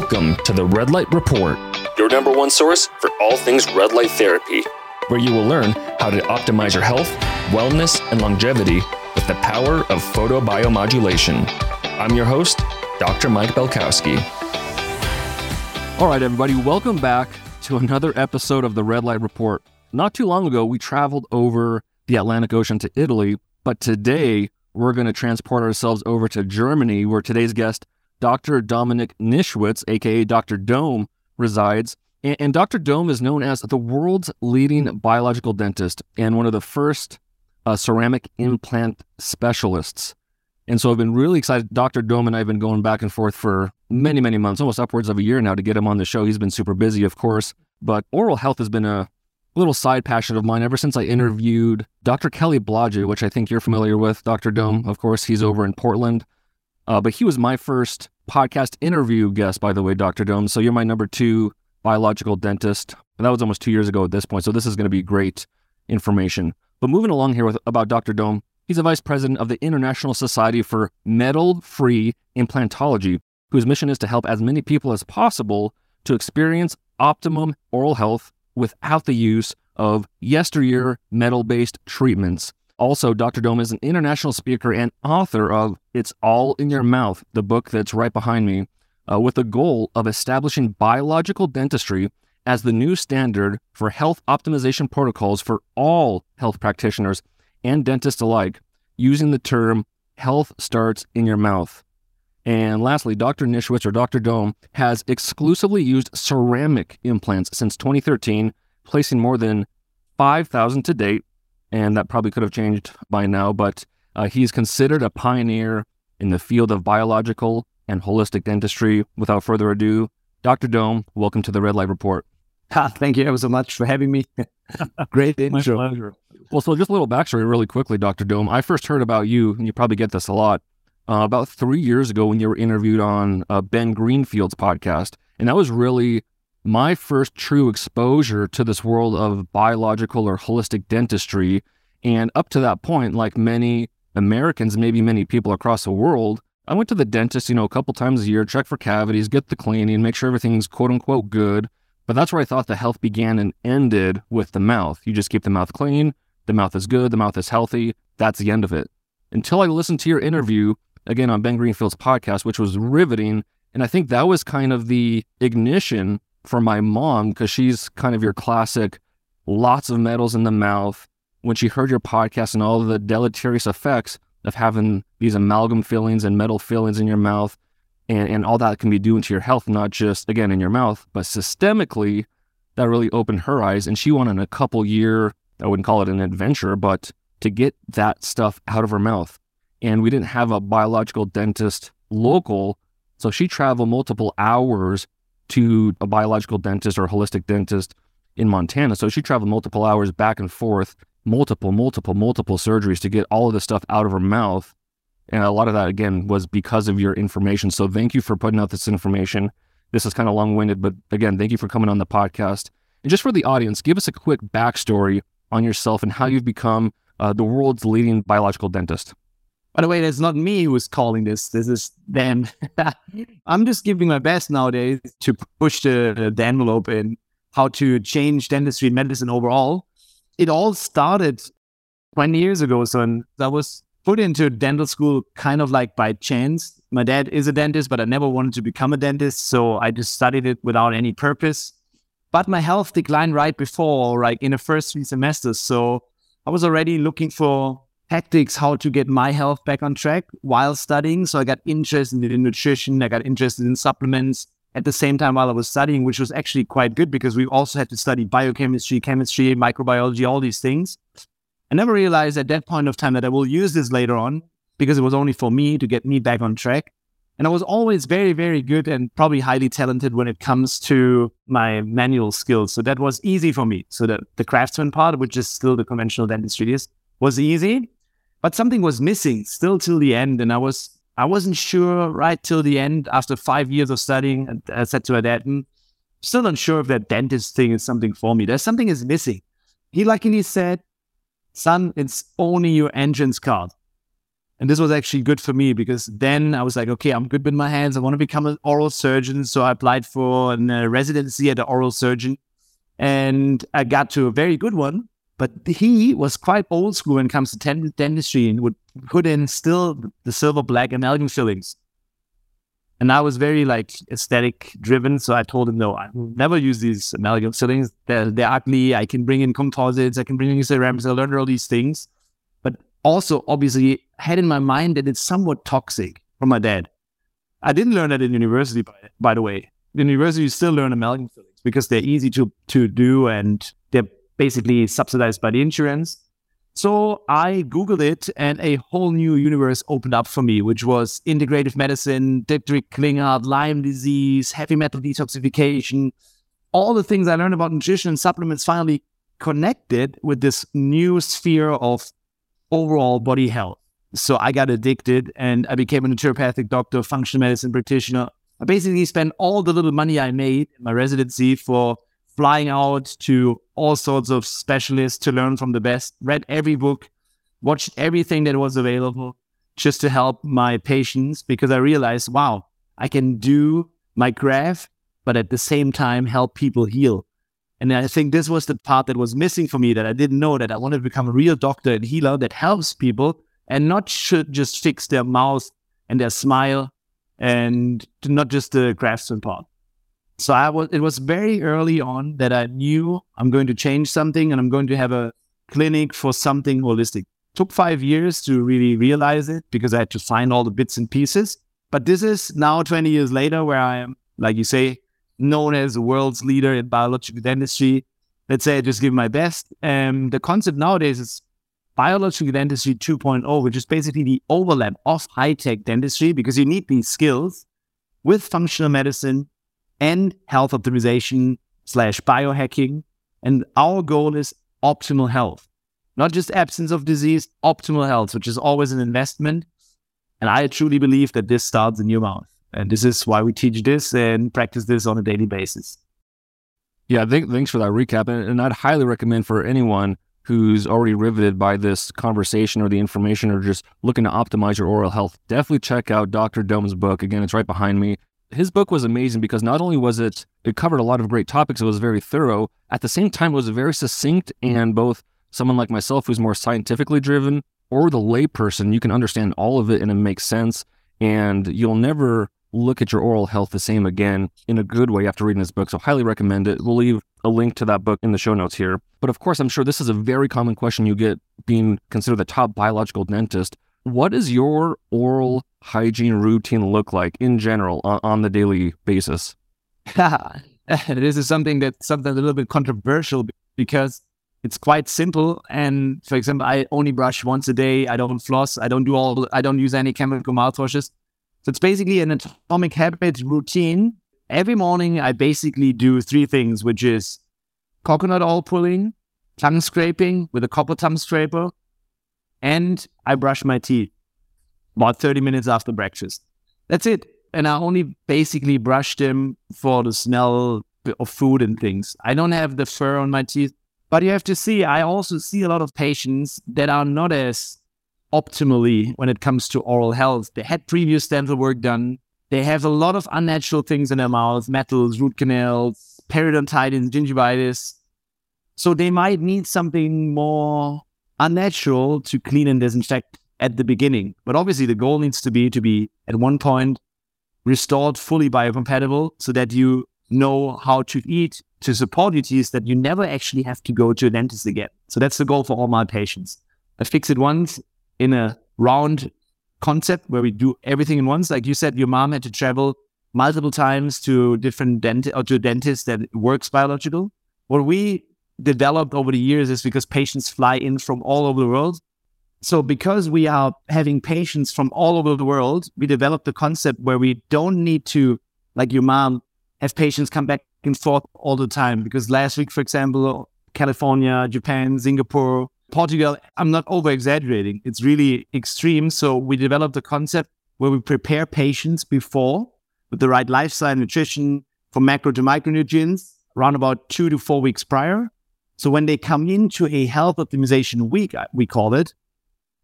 Welcome to the Red Light Report, your number one source for all things red light therapy, where you will learn how to optimize your health, wellness, and longevity with the power of photobiomodulation. I'm your host, Dr. Mike Belkowski. All right, everybody, welcome back to another episode of the Red Light Report. Not too long ago, we traveled over the Atlantic Ocean to Italy, but today we're going to transport ourselves over to Germany, where today's guest, Dr. Dominik Nischwitz, aka Dr. Dome, resides. And, and Dr. Dome is known as the world's leading biological dentist and one of the first uh, ceramic implant specialists. And so I've been really excited. Dr. Dome and I have been going back and forth for many, many months, almost upwards of a year now to get him on the show. He's been super busy, of course, but oral health has been a little side passion of mine ever since I interviewed Dr. Kelly Blodgett, which I think you're familiar with. Dr. Dome, of course, he's over in Portland. Uh, but he was my first podcast interview guest, by the way, Dr. Dome. So you're my number two biological dentist. And that was almost two years ago at this point. So this is going to be great information. But moving along here with about Dr. Dome, he's a vice president of the International Society for Metal Free Implantology, whose mission is to help as many people as possible to experience optimum oral health without the use of yesteryear metal based treatments. Also, Dr. Dome is an international speaker and author of It's All in Your Mouth, the book that's right behind me, uh, with the goal of establishing biological dentistry as the new standard for health optimization protocols for all health practitioners and dentists alike, using the term health starts in your mouth. And lastly, Dr. Nischwitz or Dr. Dome has exclusively used ceramic implants since 2013, placing more than 5,000 to date. And that probably could have changed by now, but uh, he's considered a pioneer in the field of biological and holistic dentistry. Without further ado, Dr. Dome, welcome to the Red Light Report. Ah, thank you ever so much for having me. Great intro. My pleasure. Well, so just a little backstory really quickly, Dr. Dome. I first heard about you, and you probably get this a lot, uh, about three years ago when you were interviewed on uh, Ben Greenfield's podcast. And that was really my first true exposure to this world of biological or holistic dentistry. And up to that point, like many Americans, maybe many people across the world, I went to the dentist, you know, a couple times a year, check for cavities, get the cleaning, make sure everything's quote unquote good. But that's where I thought the health began and ended with the mouth. You just keep the mouth clean, the mouth is good, the mouth is healthy. That's the end of it. Until I listened to your interview again on Ben Greenfield's podcast, which was riveting. And I think that was kind of the ignition for my mom because she's kind of your classic lots of metals in the mouth. When she heard your podcast and all the deleterious effects of having these amalgam fillings and metal fillings in your mouth and, and all that can be doing to your health, not just again in your mouth, but systemically, that really opened her eyes. And she went on a couple year, I wouldn't call it an adventure, but to get that stuff out of her mouth and we didn't have a biological dentist local. So she traveled multiple hours to a biological dentist or holistic dentist in Montana. So she traveled multiple hours back and forth, multiple, multiple, multiple surgeries to get all of this stuff out of her mouth. And a lot of that, again, was because of your information. So thank you for putting out this information. This is kind of long winded, but again, thank you for coming on the podcast. And just for the audience, give us a quick backstory on yourself and how you've become uh, the world's leading biological dentist. By the way, that's not me who's calling this. This is them. I'm just giving my best nowadays to push the, the envelope in how to change dentistry and medicine overall. It all started 20 years ago. So I was put into dental school kind of like by chance. My dad is a dentist, but I never wanted to become a dentist. So I just studied it without any purpose. But my health declined right before, like in the first three semesters. So I was already looking for tactics how to get my health back on track while studying. So I got interested in nutrition, I got interested in supplements at the same time while I was studying, which was actually quite good because we also had to study biochemistry, chemistry, microbiology, all these things. I never realized at that point of time that I will use this later on because it was only for me to get me back on track. And I was always very, very good and probably highly talented when it comes to my manual skills. So that was easy for me. So the, the craftsman part, which is still the conventional dentistry is, was easy but something was missing still till the end. And I was, I wasn't sure right till the end after five years of studying. I said to my dad, hmm, still unsure if that dentist thing is something for me. There's something is missing. He luckily said, son, it's only your entrance card. And this was actually good for me because then I was like, okay, I'm good with my hands. I want to become an oral surgeon. So I applied for a uh, residency at an oral surgeon and I got to a very good one. But he was quite old school when it comes to dentistry and would put in still the silver black amalgam fillings. And I was very like aesthetic driven. So I told him, no, I will never use these amalgam fillings. They're, they're ugly. I can bring in composites. I can bring in ceramics. I learned all these things. But also, obviously, had in my mind that it's somewhat toxic from my dad. I didn't learn that in university, by, by the way. In university, you still learn amalgam fillings because they're easy to, to do and they're basically subsidized by the insurance. So I Googled it and a whole new universe opened up for me, which was integrative medicine, Dietrich Klinghardt, Lyme disease, heavy metal detoxification, all the things I learned about nutrition and supplements finally connected with this new sphere of overall body health. So I got addicted and I became a naturopathic doctor, functional medicine practitioner. I basically spent all the little money I made in my residency for flying out to all sorts of specialists to learn from the best, read every book, watched everything that was available just to help my patients because I realized, wow, I can do my craft, but at the same time help people heal. And I think this was the part that was missing for me that I didn't know that I wanted to become a real doctor and healer that helps people and not should just fix their mouth and their smile and not just the craftsman part. So I was it was very early on that I knew I'm going to change something and I'm going to have a clinic for something holistic. Took five years to really realize it because I had to find all the bits and pieces. But this is now 20 years later where I am, like you say, known as the world's leader in biological dentistry. Let's say I just give my best. And the concept nowadays is biological dentistry 2.0, which is basically the overlap of high tech dentistry because you need these skills with functional medicine and health optimization slash biohacking. And our goal is optimal health, not just absence of disease, optimal health, which is always an investment. And I truly believe that this starts in your mouth. And this is why we teach this and practice this on a daily basis. Yeah, th- thanks for that recap. And, and I'd highly recommend for anyone who's already riveted by this conversation or the information or just looking to optimize your oral health, definitely check out Dr. Dome's book. Again, it's right behind me his book was amazing because not only was it it covered a lot of great topics, it was very thorough. At the same time, it was very succinct, and both someone like myself who's more scientifically driven or the layperson, you can understand all of it and it makes sense. And you'll never look at your oral health the same again in a good way after reading this book. So highly recommend it. We'll leave a link to that book in the show notes here. But of course, I'm sure this is a very common question you get being considered the top biological dentist. What is your oral hygiene routine look like in general on, on the daily basis? this is something that's something a little bit controversial because it's quite simple. And for example, I only brush once a day. I don't floss. I don't do all. I don't use any chemical mouthwashes. So it's basically an atomic habit routine. Every morning, I basically do three things, which is coconut oil pulling, tongue scraping with a copper tongue scraper, and I brush my teeth about 30 minutes after breakfast. That's it. And I only basically brush them for the smell of food and things. I don't have the fur on my teeth. But you have to see, I also see a lot of patients that are not as optimally when it comes to oral health. They had previous dental work done. They have a lot of unnatural things in their mouth, metals, root canals, periodontitis, gingivitis. So they might need something more unnatural to clean and disinfect at the beginning. But obviously, the goal needs to be to be at one point restored fully biocompatible so that you know how to eat to support your teeth that you never actually have to go to a dentist again. So that's the goal for all my patients. I fix it once in a round concept where we do everything in once. Like you said, your mom had to travel multiple times to different dentist or to a dentist that works biological. What we developed over the years is because patients fly in from all over the world so, because we are having patients from all over the world, we developed the concept where we don't need to, like your mom, have patients come back and forth all the time. Because last week, for example, California, Japan, Singapore, Portugal, I'm not over exaggerating. It's really extreme. So, we developed a concept where we prepare patients before with the right lifestyle nutrition from macro to micronutrients around about two to four weeks prior. So, when they come into a health optimization week, uh, we call it,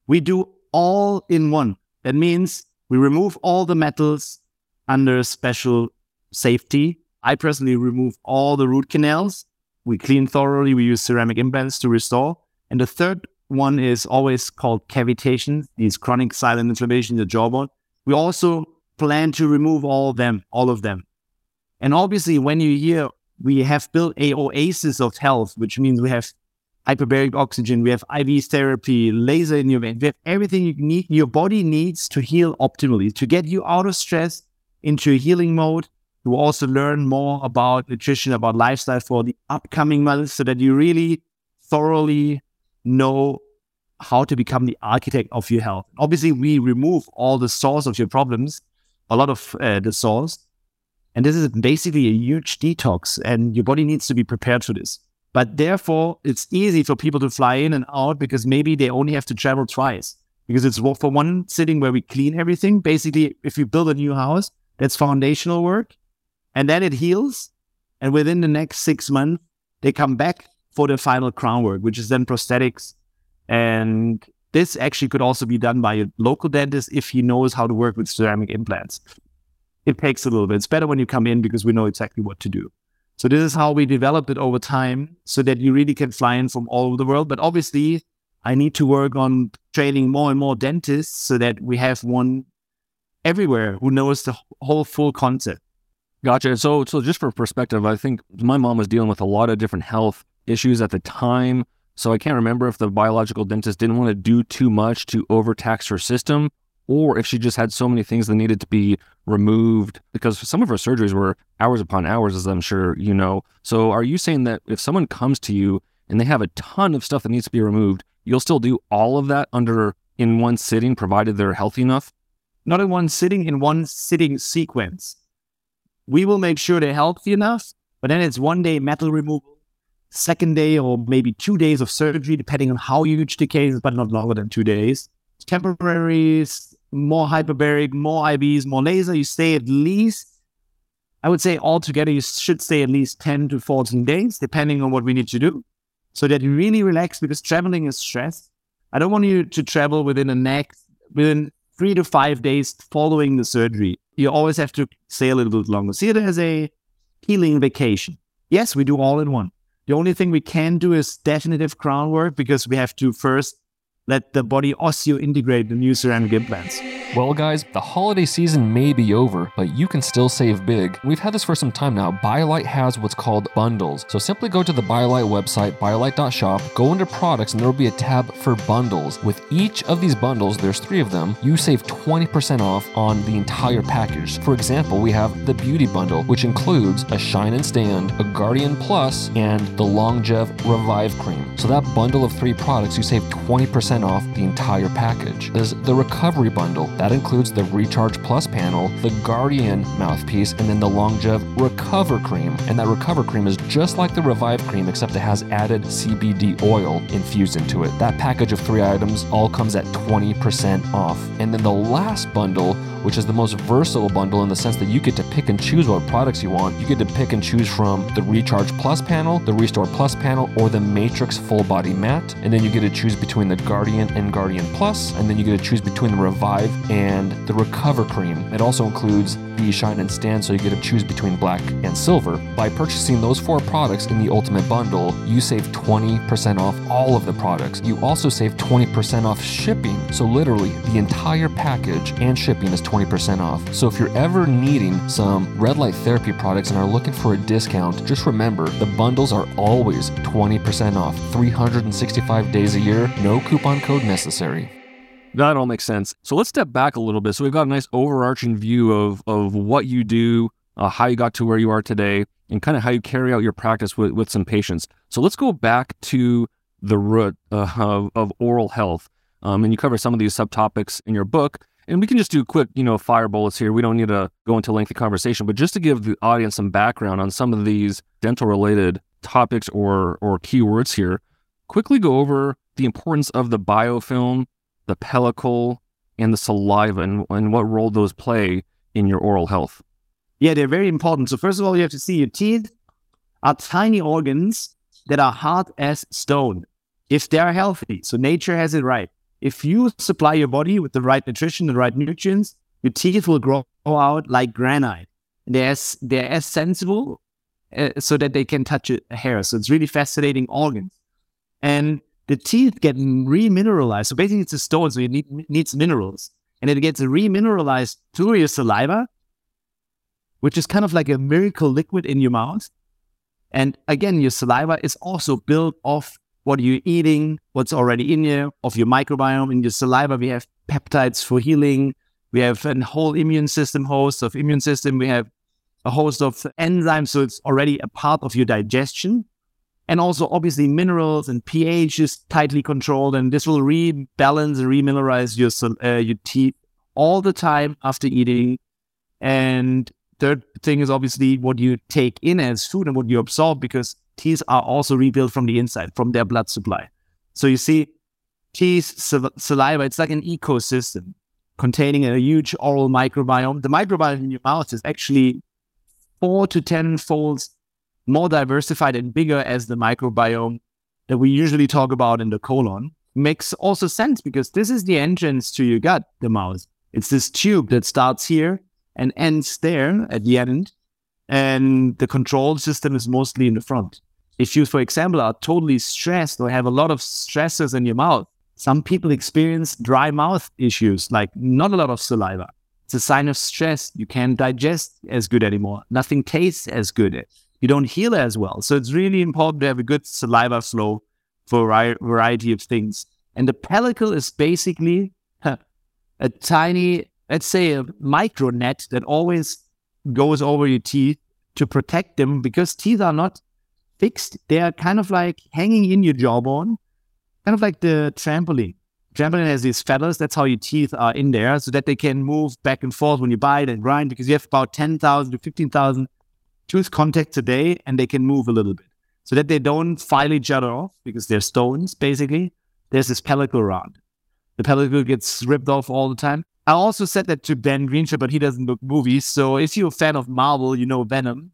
we do all in one. That means we remove all the metals under special safety. I personally remove all the root canals. We clean thoroughly. We use ceramic implants to restore. And the third one is always called cavitation, these chronic silent inflammation in the jawbone. We also plan to remove all of them, all of them. And obviously, when you hear we have built a oasis of health, which means we have hyperbaric oxygen, we have IV therapy, laser in your vein, we have everything you need, your body needs to heal optimally, to get you out of stress into a healing mode. You also learn more about nutrition, about lifestyle for the upcoming months so that you really thoroughly know how to become the architect of your health. Obviously, we remove all the source of your problems, a lot of uh, the source. And this is basically a huge detox, and your body needs to be prepared for this. But therefore, it's easy for people to fly in and out because maybe they only have to travel twice. Because it's for one sitting where we clean everything. Basically, if you build a new house, that's foundational work. And then it heals. And within the next six months, they come back for the final crown work, which is then prosthetics. And this actually could also be done by a local dentist if he knows how to work with ceramic implants. It takes a little bit. It's better when you come in because we know exactly what to do. So this is how we developed it over time so that you really can fly in from all over the world. But obviously, I need to work on training more and more dentists so that we have one everywhere who knows the whole full concept. Gotcha. So, so just for perspective, I think my mom was dealing with a lot of different health issues at the time. So I can't remember if the biological dentist didn't want to do too much to overtax her system, or if she just had so many things that needed to be removed because some of her surgeries were hours upon hours, as I'm sure you know. So are you saying that if someone comes to you and they have a ton of stuff that needs to be removed, you'll still do all of that under in one sitting, provided they're healthy enough? Not in one sitting, in one sitting sequence we will make sure they're healthy enough, but then it's one day metal removal, second day or maybe two days of surgery, depending on how huge the case is, but not longer than two days. Temporaries, more hyperbaric, more IVs, more laser. You stay at least, I would say altogether, you should stay at least 10 to 14 days, depending on what we need to do, so that you really relax because traveling is stress. I don't want you to travel within the next, within three to five days following the surgery you always have to stay a little bit longer. See it as a healing vacation. Yes, we do all in one. The only thing we can do is definitive crown work because we have to first let the body osseointegrate the new ceramic implants. Well, guys, the holiday season may be over, but you can still save big. We've had this for some time now. BioLite has what's called bundles. So simply go to the BioLite website, biolite.shop, go into products, and there will be a tab for bundles. With each of these bundles, there's three of them, you save 20% off on the entire package. For example, we have the Beauty Bundle, which includes a Shine and Stand, a Guardian Plus, and the Longev Revive Cream. So that bundle of three products, you save 20% off the entire package. There's the Recovery Bundle. That includes the Recharge Plus panel, the Guardian mouthpiece, and then the Longev Recover Cream. And that Recover Cream is just like the Revive Cream, except it has added CBD oil infused into it. That package of three items all comes at 20% off. And then the last bundle which is the most versatile bundle in the sense that you get to pick and choose what products you want. You get to pick and choose from the Recharge Plus panel, the Restore Plus panel, or the Matrix Full Body Mat. And then you get to choose between the Guardian and Guardian Plus, and then you get to choose between the Revive and the Recover Cream. It also includes the Shine and Stand, so you get to choose between black and silver. By purchasing those four products in the Ultimate Bundle, you save 20% off all of the products. You also save 20% off shipping. So, literally, the entire package and shipping is 20% off. So, if you're ever needing some red light therapy products and are looking for a discount, just remember the bundles are always 20% off, 365 days a year, no coupon code necessary. That all makes sense. So let's step back a little bit. So we've got a nice overarching view of of what you do, uh, how you got to where you are today, and kind of how you carry out your practice with, with some patients. So let's go back to the root uh, of, of, oral health. Um, and you cover some of these subtopics in your book. And we can just do quick, you know, fire bullets here. We don't need to go into lengthy conversation, but just to give the audience some background on some of these dental related topics or or keywords here, quickly go over the importance of the biofilm the pellicle, and the saliva and, and what role those play in your oral health? Yeah, they're very important. So, first of all, you have to see your teeth are tiny organs that are hard as stone if they are healthy. So, nature has it right. If you supply your body with the right nutrition, the right nutrients, your teeth will grow out like granite. They're as, they're as sensible uh, so that they can touch a, hair. So it's really fascinating organs. And the teeth get remineralized. So basically, it's a stone, so it need, needs minerals. And it gets remineralized through your saliva, which is kind of like a miracle liquid in your mouth. And again, your saliva is also built off what are you're eating, what's already in you, of your microbiome. In your saliva, we have peptides for healing. We have a whole immune system host of immune system. We have a host of enzymes, so it's already a part of your digestion. And also, obviously, minerals and pH is tightly controlled, and this will rebalance and remineralize your uh, your teeth all the time after eating. And third thing is obviously what you take in as food and what you absorb, because teeth are also rebuilt from the inside, from their blood supply. So you see, teeth, saliva, it's like an ecosystem containing a huge oral microbiome. The microbiome in your mouth is actually four to 10 folds more diversified and bigger as the microbiome that we usually talk about in the colon. Makes also sense because this is the entrance to your gut, the mouth. It's this tube that starts here and ends there at the end. And the control system is mostly in the front. If you, for example, are totally stressed or have a lot of stresses in your mouth, some people experience dry mouth issues, like not a lot of saliva. It's a sign of stress. You can't digest as good anymore. Nothing tastes as good. You don't heal as well. So it's really important to have a good saliva flow for a variety of things. And the pellicle is basically a tiny, let's say, a micro net that always goes over your teeth to protect them because teeth are not fixed. They are kind of like hanging in your jawbone, kind of like the trampoline. Trampoline has these feathers. That's how your teeth are in there so that they can move back and forth when you bite and grind because you have about 10,000 to 15,000 tooth contacts a day and they can move a little bit so that they don't file each other off because they're stones, basically. There's this pellicle around. The pellicle gets ripped off all the time. I also said that to Ben Greenfield, but he doesn't look movies. So if you're a fan of Marvel, you know Venom.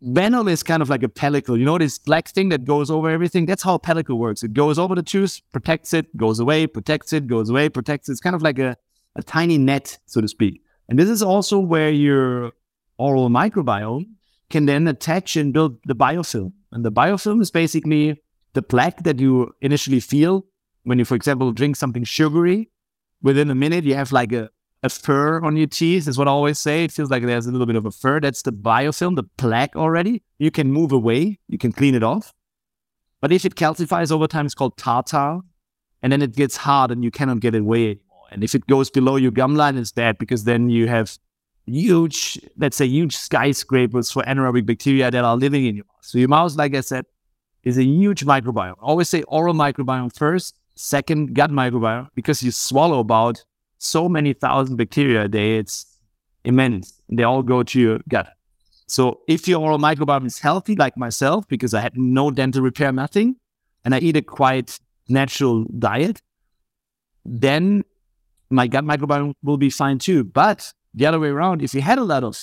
Venom is kind of like a pellicle. You know this black thing that goes over everything? That's how pellicle works. It goes over the tooth, protects it, goes away, protects it, goes away, protects it. It's kind of like a, a tiny net, so to speak. And this is also where your oral microbiome can then attach and build the biofilm. And the biofilm is basically the plaque that you initially feel when you, for example, drink something sugary. Within a minute, you have like a a fur on your teeth is what I always say. It feels like there's a little bit of a fur. That's the biofilm, the plaque already. You can move away, you can clean it off. But if it calcifies over time, it's called tartar. And then it gets hard and you cannot get it away anymore. And if it goes below your gum line, it's bad because then you have huge, let's say, huge skyscrapers for anaerobic bacteria that are living in your mouth. So your mouth, like I said, is a huge microbiome. Always say oral microbiome first, second gut microbiome, because you swallow about so many thousand bacteria a day. It's immense. They all go to your gut. So if your oral microbiome is healthy, like myself, because I had no dental repair, nothing, and I eat a quite natural diet, then my gut microbiome will be fine too. But the other way around, if you had a lot of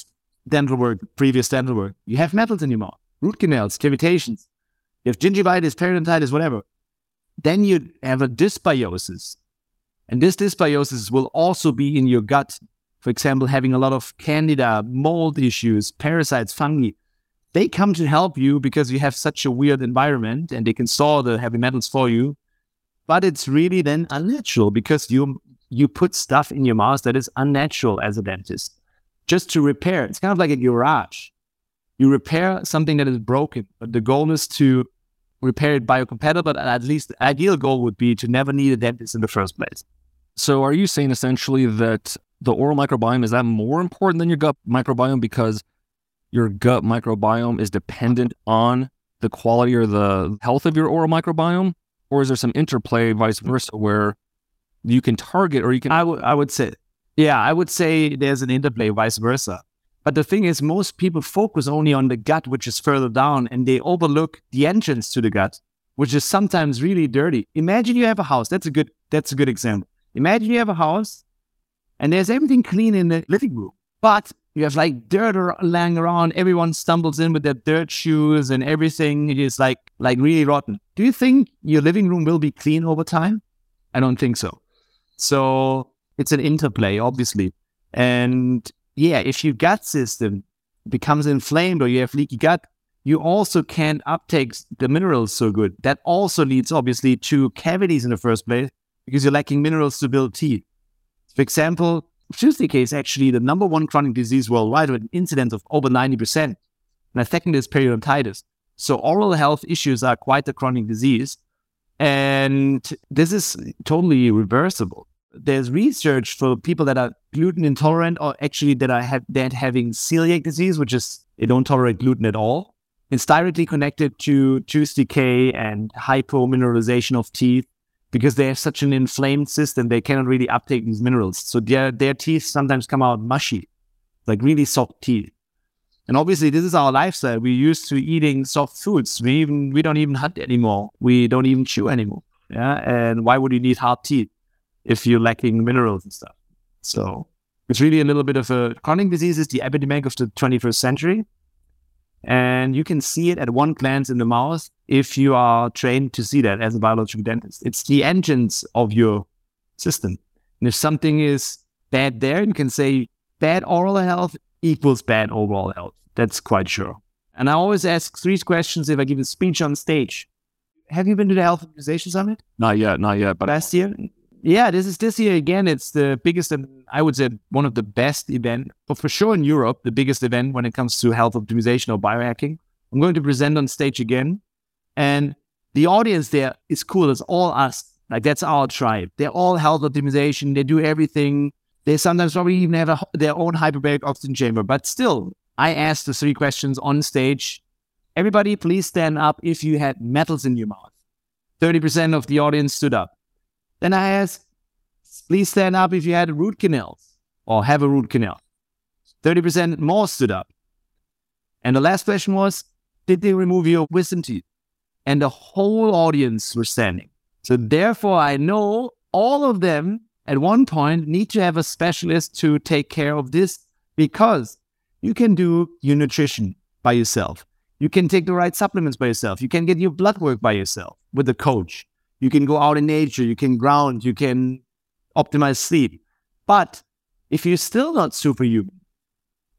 dental work, previous dental work, you have metals in your mouth, root canals, cavitations, you have gingivitis, periodontitis, whatever, then you have a dysbiosis. And this dysbiosis will also be in your gut. For example, having a lot of candida, mold issues, parasites, fungi. They come to help you because you have such a weird environment and they can store the heavy metals for you. But it's really then unnatural because you you put stuff in your mouth that is unnatural as a dentist just to repair. It's kind of like a garage. You repair something that is broken, but the goal is to repair it biocompatible. But at least the ideal goal would be to never need a dentist in the first place. So are you saying essentially that the oral microbiome is that more important than your gut microbiome because your gut microbiome is dependent on the quality or the health of your oral microbiome? Or is there some interplay vice versa where you can target or you can I would I would say yeah, I would say there's an interplay vice versa. But the thing is most people focus only on the gut which is further down and they overlook the entrance to the gut, which is sometimes really dirty. Imagine you have a house. That's a good that's a good example. Imagine you have a house and there's everything clean in the living room, but you have like dirt lying around. Everyone stumbles in with their dirt shoes and everything is like like really rotten. Do you think your living room will be clean over time? I don't think so. So it's an interplay, obviously. And yeah, if your gut system becomes inflamed or you have leaky gut, you also can't uptake the minerals so good. That also leads obviously to cavities in the first place because you're lacking minerals to build teeth. For example, toothdecay is actually the number one chronic disease worldwide with an incidence of over 90%. And the second is periodontitis. So oral health issues are quite a chronic disease. And this is totally reversible. There's research for people that are gluten intolerant or actually that are that having celiac disease, which is they don't tolerate gluten at all. It's directly connected to tooth decay and hypomineralization of teeth because they have such an inflamed system, they cannot really uptake these minerals. So their, their teeth sometimes come out mushy, like really soft teeth. And obviously, this is our lifestyle. We're used to eating soft foods. We even we don't even hunt anymore. We don't even chew anymore. Yeah. And why would you need hard teeth if you're lacking minerals and stuff? So it's really a little bit of a chronic disease is the epidemic of the 21st century. And you can see it at one glance in the mouth if you are trained to see that as a biological dentist. It's the engines of your system. And if something is bad there, you can say bad oral health equals bad overall health. That's quite sure. And I always ask three questions if I give a speech on stage. Have you been to the Health Optimization Summit? Not yet, not yet. But last year, yeah, this is this year again. It's the biggest and I would say one of the best event, but for sure in Europe, the biggest event when it comes to health optimization or biohacking. I'm going to present on stage again, and the audience there is cool. It's all us. Like that's our tribe. They're all health optimization. They do everything. They sometimes probably even have a, their own hyperbaric oxygen chamber. But still, I asked the three questions on stage. Everybody, please stand up if you had metals in your mouth. 30% of the audience stood up. Then I asked, please stand up if you had root canals or have a root canal. 30% more stood up. And the last question was, did they remove your wisdom teeth? And the whole audience were standing. So therefore, I know all of them at one point need to have a specialist to take care of this because you can do your nutrition by yourself. You can take the right supplements by yourself. You can get your blood work by yourself with a coach. You can go out in nature, you can ground, you can optimize sleep. But if you're still not superhuman,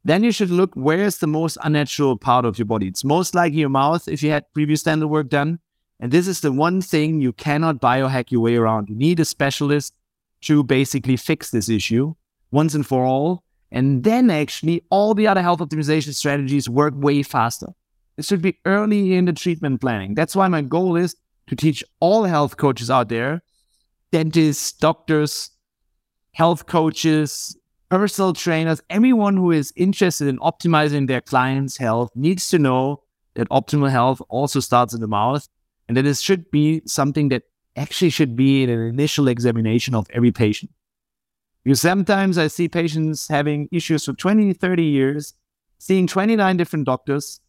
then you should look where's the most unnatural part of your body. It's most likely your mouth if you had previous dental work done. And this is the one thing you cannot biohack your way around. You need a specialist to basically fix this issue once and for all. And then actually all the other health optimization strategies work way faster. It should be early in the treatment planning. That's why my goal is to teach all health coaches out there dentists, doctors, health coaches, personal trainers, everyone who is interested in optimizing their clients' health needs to know that optimal health also starts in the mouth and that it should be something that actually should be in an initial examination of every patient. Because sometimes I see patients having issues for 20, 30 years, seeing 29 different doctors,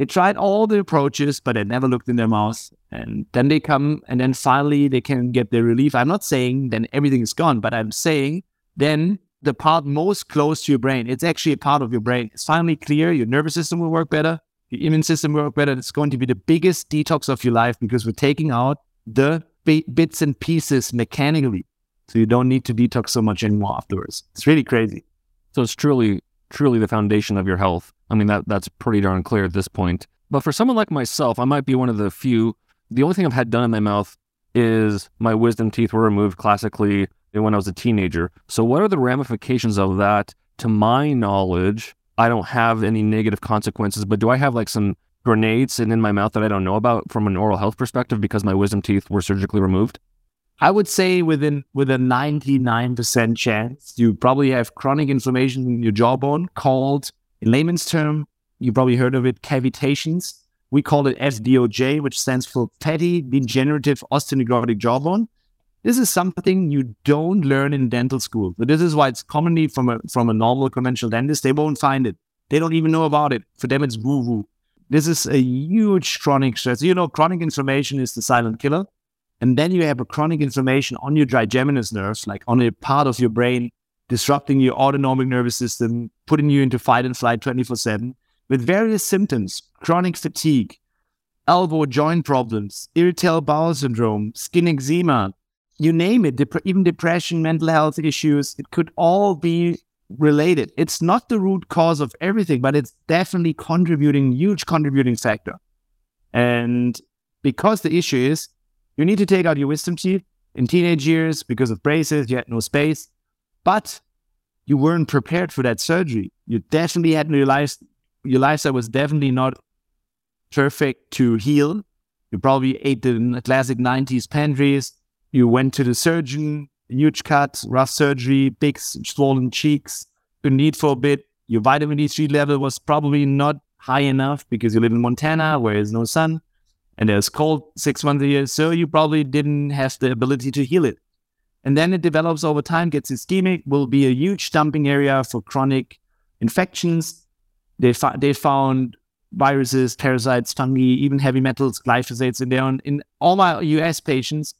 they tried all the approaches, but they never looked in their mouth. And then they come and then finally they can get their relief. I'm not saying then everything is gone, but I'm saying then the part most close to your brain, it's actually a part of your brain. It's finally clear. Your nervous system will work better. Your immune system will work better. It's going to be the biggest detox of your life because we're taking out the bits and pieces mechanically. So you don't need to detox so much anymore afterwards. It's really crazy. So it's truly, truly the foundation of your health. I mean, that that's pretty darn clear at this point. But for someone like myself, I might be one of the few. The only thing I've had done in my mouth is my wisdom teeth were removed classically when I was a teenager. So, what are the ramifications of that? To my knowledge, I don't have any negative consequences, but do I have like some grenades sitting in my mouth that I don't know about from an oral health perspective because my wisdom teeth were surgically removed? I would say within with a 99% chance, you probably have chronic inflammation in your jawbone called in layman's term, you probably heard of it, cavitations. We call it FDOJ, which stands for fatty degenerative osteonecrotic jawbone. This is something you don't learn in dental school. But this is why it's commonly from a from a normal conventional dentist, they won't find it. They don't even know about it. For them, it's woo-woo. This is a huge chronic stress. You know, chronic inflammation is the silent killer. And then you have a chronic inflammation on your trigeminous nerves, like on a part of your brain disrupting your autonomic nervous system, putting you into fight and flight 24 7 with various symptoms chronic fatigue, elbow joint problems, irritable bowel syndrome, skin eczema, you name it, dep- even depression, mental health issues, it could all be related. It's not the root cause of everything, but it's definitely contributing, huge contributing factor. And because the issue is you need to take out your wisdom teeth in teenage years because of braces, you had no space, but you weren't prepared for that surgery. You definitely hadn't realized your lifestyle was definitely not perfect to heal. You probably ate the classic 90s pantries. You went to the surgeon, huge cut, rough surgery, big swollen cheeks, you need for a bit. Your vitamin D3 level was probably not high enough because you live in Montana where there's no sun and there's cold six months a year. So you probably didn't have the ability to heal it. And then it develops over time, gets ischemic, will be a huge dumping area for chronic infections. They, fa- they found viruses, parasites, fungi, even heavy metals, glyphosates in there. In all my US patients,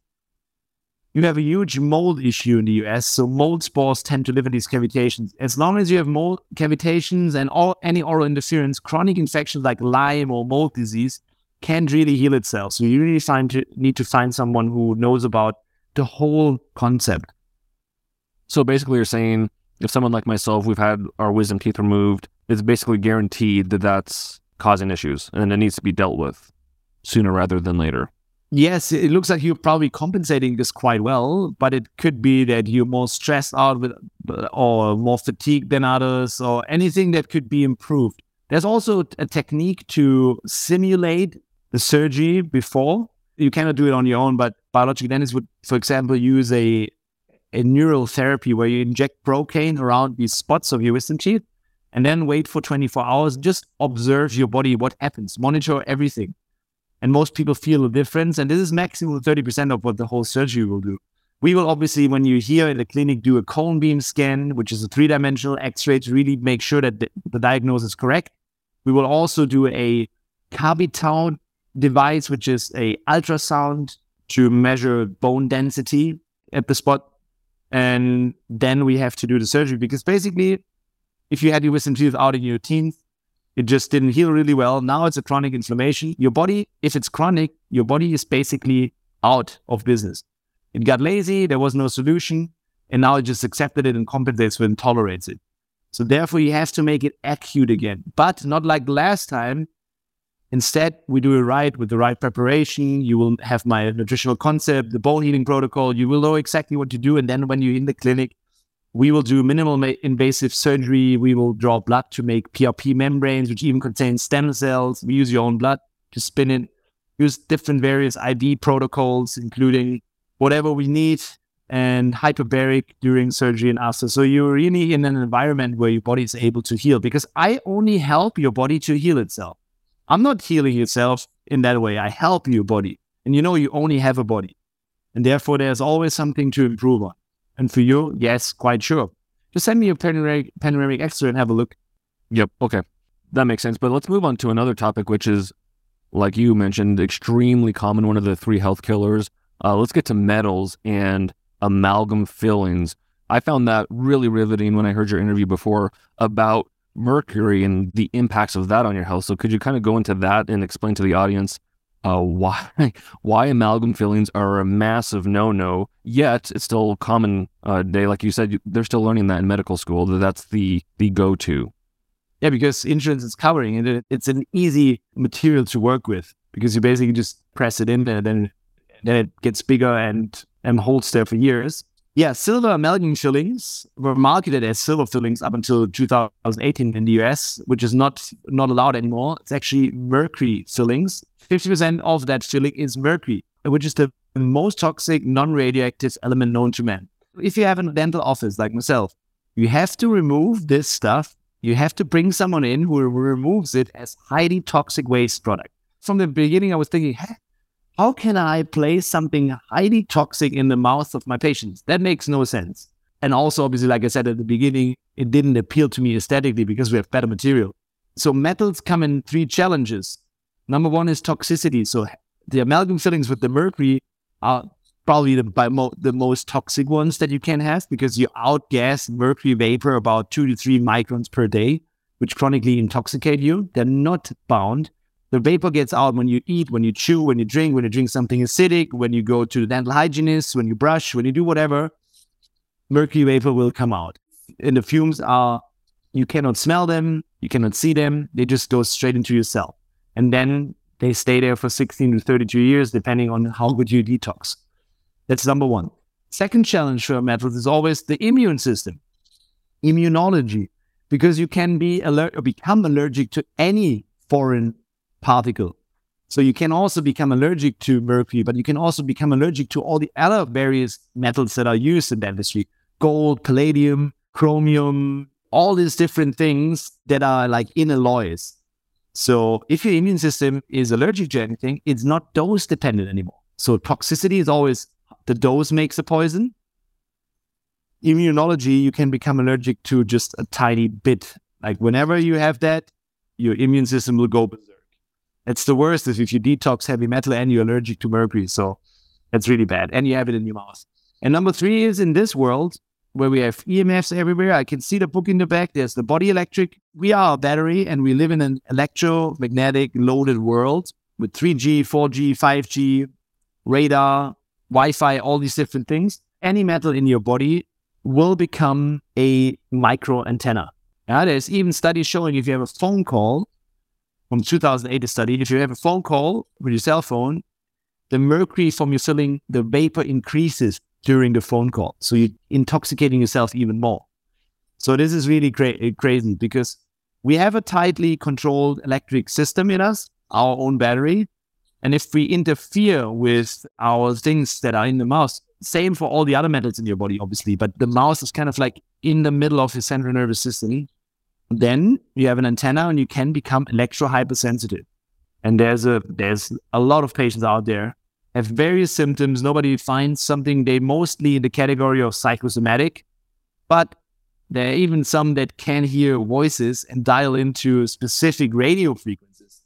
you have a huge mold issue in the US. So mold spores tend to live in these cavitations. As long as you have mold cavitations and all any oral interference, chronic infections like Lyme or mold disease can't really heal itself. So you really find to, need to find someone who knows about the whole concept. So basically, you're saying if someone like myself, we've had our wisdom teeth removed, it's basically guaranteed that that's causing issues and it needs to be dealt with sooner rather than later. Yes, it looks like you're probably compensating this quite well, but it could be that you're more stressed out with uh, or more fatigued than others or anything that could be improved. There's also a technique to simulate the surgery before. You cannot do it on your own, but biological dentists would, for example, use a a neural therapy where you inject procaine around these spots of your wisdom teeth and then wait for 24 hours. Just observe your body, what happens, monitor everything and most people feel a difference. And this is maximum 30% of what the whole surgery will do. We will obviously, when you're here in the clinic, do a cone beam scan, which is a three dimensional x ray to really make sure that the, the diagnosis is correct. We will also do a CaviTAU device, which is a ultrasound to measure bone density at the spot. And then we have to do the surgery because basically, if you had your wisdom teeth out in your teens, it just didn't heal really well. Now it's a chronic inflammation. Your body, if it's chronic, your body is basically out of business. It got lazy, there was no solution, and now it just accepted it and compensates it and tolerates it. So therefore, you have to make it acute again, but not like last time. Instead, we do it right with the right preparation. You will have my nutritional concept, the bone healing protocol. You will know exactly what to do. And then when you're in the clinic, we will do minimal invasive surgery. We will draw blood to make PRP membranes, which even contain stem cells. We use your own blood to spin it. Use different various IV protocols, including whatever we need and hyperbaric during surgery and after. So you're really in an environment where your body is able to heal because I only help your body to heal itself. I'm not healing yourself in that way. I help your body. And you know, you only have a body. And therefore, there's always something to improve on. And for you, yes, quite sure. Just send me a panoramic, panoramic X-ray and have a look. Yep. Okay. That makes sense. But let's move on to another topic, which is, like you mentioned, extremely common, one of the three health killers. Uh, let's get to metals and amalgam fillings. I found that really riveting when I heard your interview before about mercury and the impacts of that on your health. So could you kind of go into that and explain to the audience uh, why why amalgam fillings are a massive no no. Yet it's still common uh, day, like you said. They're still learning that in medical school. That that's the the go to. Yeah, because insurance is covering it. It's an easy material to work with because you basically just press it in and then then it gets bigger and and holds there for years. Yeah, silver amalgam fillings were marketed as silver fillings up until 2018 in the US, which is not not allowed anymore. It's actually mercury fillings. 50% of that filling is mercury, which is the most toxic non-radioactive element known to man. If you have a dental office like myself, you have to remove this stuff. You have to bring someone in who removes it as highly toxic waste product. From the beginning, I was thinking, hey, how can I place something highly toxic in the mouth of my patients? That makes no sense. And also, obviously, like I said at the beginning, it didn't appeal to me aesthetically because we have better material. So metals come in three challenges. Number one is toxicity. So the amalgam fillings with the mercury are probably the, mo- the most toxic ones that you can have because you outgas mercury vapor about two to three microns per day, which chronically intoxicate you. They're not bound The vapor gets out when you eat, when you chew, when you drink, when you drink something acidic, when you go to the dental hygienist, when you brush, when you do whatever, mercury vapor will come out. And the fumes are, you cannot smell them, you cannot see them, they just go straight into your cell. And then they stay there for 16 to 32 years, depending on how good you detox. That's number one. Second challenge for metals is always the immune system, immunology, because you can be alert or become allergic to any foreign particle. So you can also become allergic to mercury, but you can also become allergic to all the other various metals that are used in dentistry gold, palladium, chromium, all these different things that are like in alloys. So if your immune system is allergic to anything, it's not dose dependent anymore. So toxicity is always the dose makes a poison. Immunology, you can become allergic to just a tiny bit. Like whenever you have that, your immune system will go berserk. It's the worst if you detox heavy metal and you're allergic to mercury. So that's really bad. And you have it in your mouth. And number three is in this world where we have EMFs everywhere. I can see the book in the back. There's the body electric. We are a battery and we live in an electromagnetic loaded world with 3G, 4G, 5G, radar, Wi Fi, all these different things. Any metal in your body will become a micro antenna. Now, there's even studies showing if you have a phone call from 2008 study, if you have a phone call with your cell phone, the mercury from your filling, the vapor increases during the phone call. So you're intoxicating yourself even more. So this is really cra- uh, crazy because we have a tightly controlled electric system in us, our own battery. And if we interfere with our things that are in the mouse, same for all the other metals in your body, obviously, but the mouse is kind of like in the middle of your central nervous system then you have an antenna and you can become electro hypersensitive. And there's a there's a lot of patients out there have various symptoms. Nobody finds something. They mostly in the category of psychosomatic, but there are even some that can hear voices and dial into specific radio frequencies.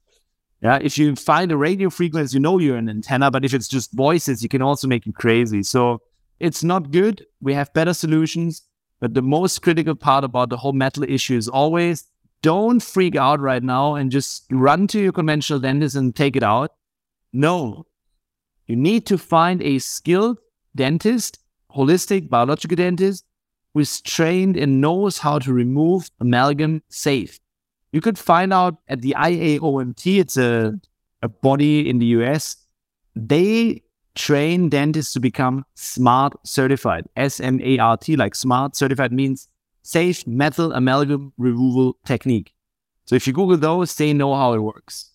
Yeah, if you find a radio frequency, you know you're an antenna. But if it's just voices, you can also make you crazy. So it's not good. We have better solutions. But the most critical part about the whole metal issue is always don't freak out right now and just run to your conventional dentist and take it out. No, you need to find a skilled dentist, holistic biological dentist, who is trained and knows how to remove amalgam safe. You could find out at the IAOMT, it's a, a body in the US. They train dentists to become SMART certified. S M A R T, like SMART certified means safe metal amalgam removal technique. So if you Google those, they know how it works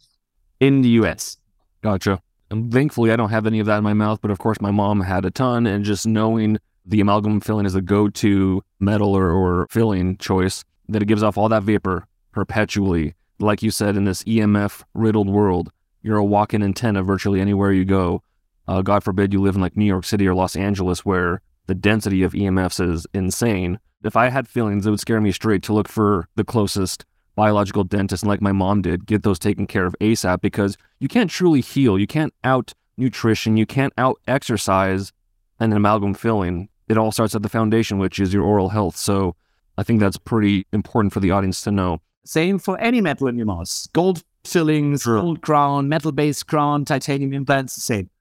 in the US. Gotcha. And thankfully, I don't have any of that in my mouth, but of course, my mom had a ton. And just knowing the amalgam filling is a go to metal or, or filling choice, that it gives off all that vapor perpetually. Like you said, in this EMF riddled world, you're a walking antenna virtually anywhere you go. Uh, God forbid you live in like New York City or Los Angeles where the density of EMFs is insane. If I had feelings, it would scare me straight to look for the closest biological dentist, and like my mom did, get those taken care of ASAP because you can't truly heal. You can't out nutrition. You can't out exercise and an amalgam filling. It all starts at the foundation, which is your oral health. So I think that's pretty important for the audience to know. Same for any metal in your mouth. Gold fillings, sure. gold crown, metal based crown, titanium implants, the same.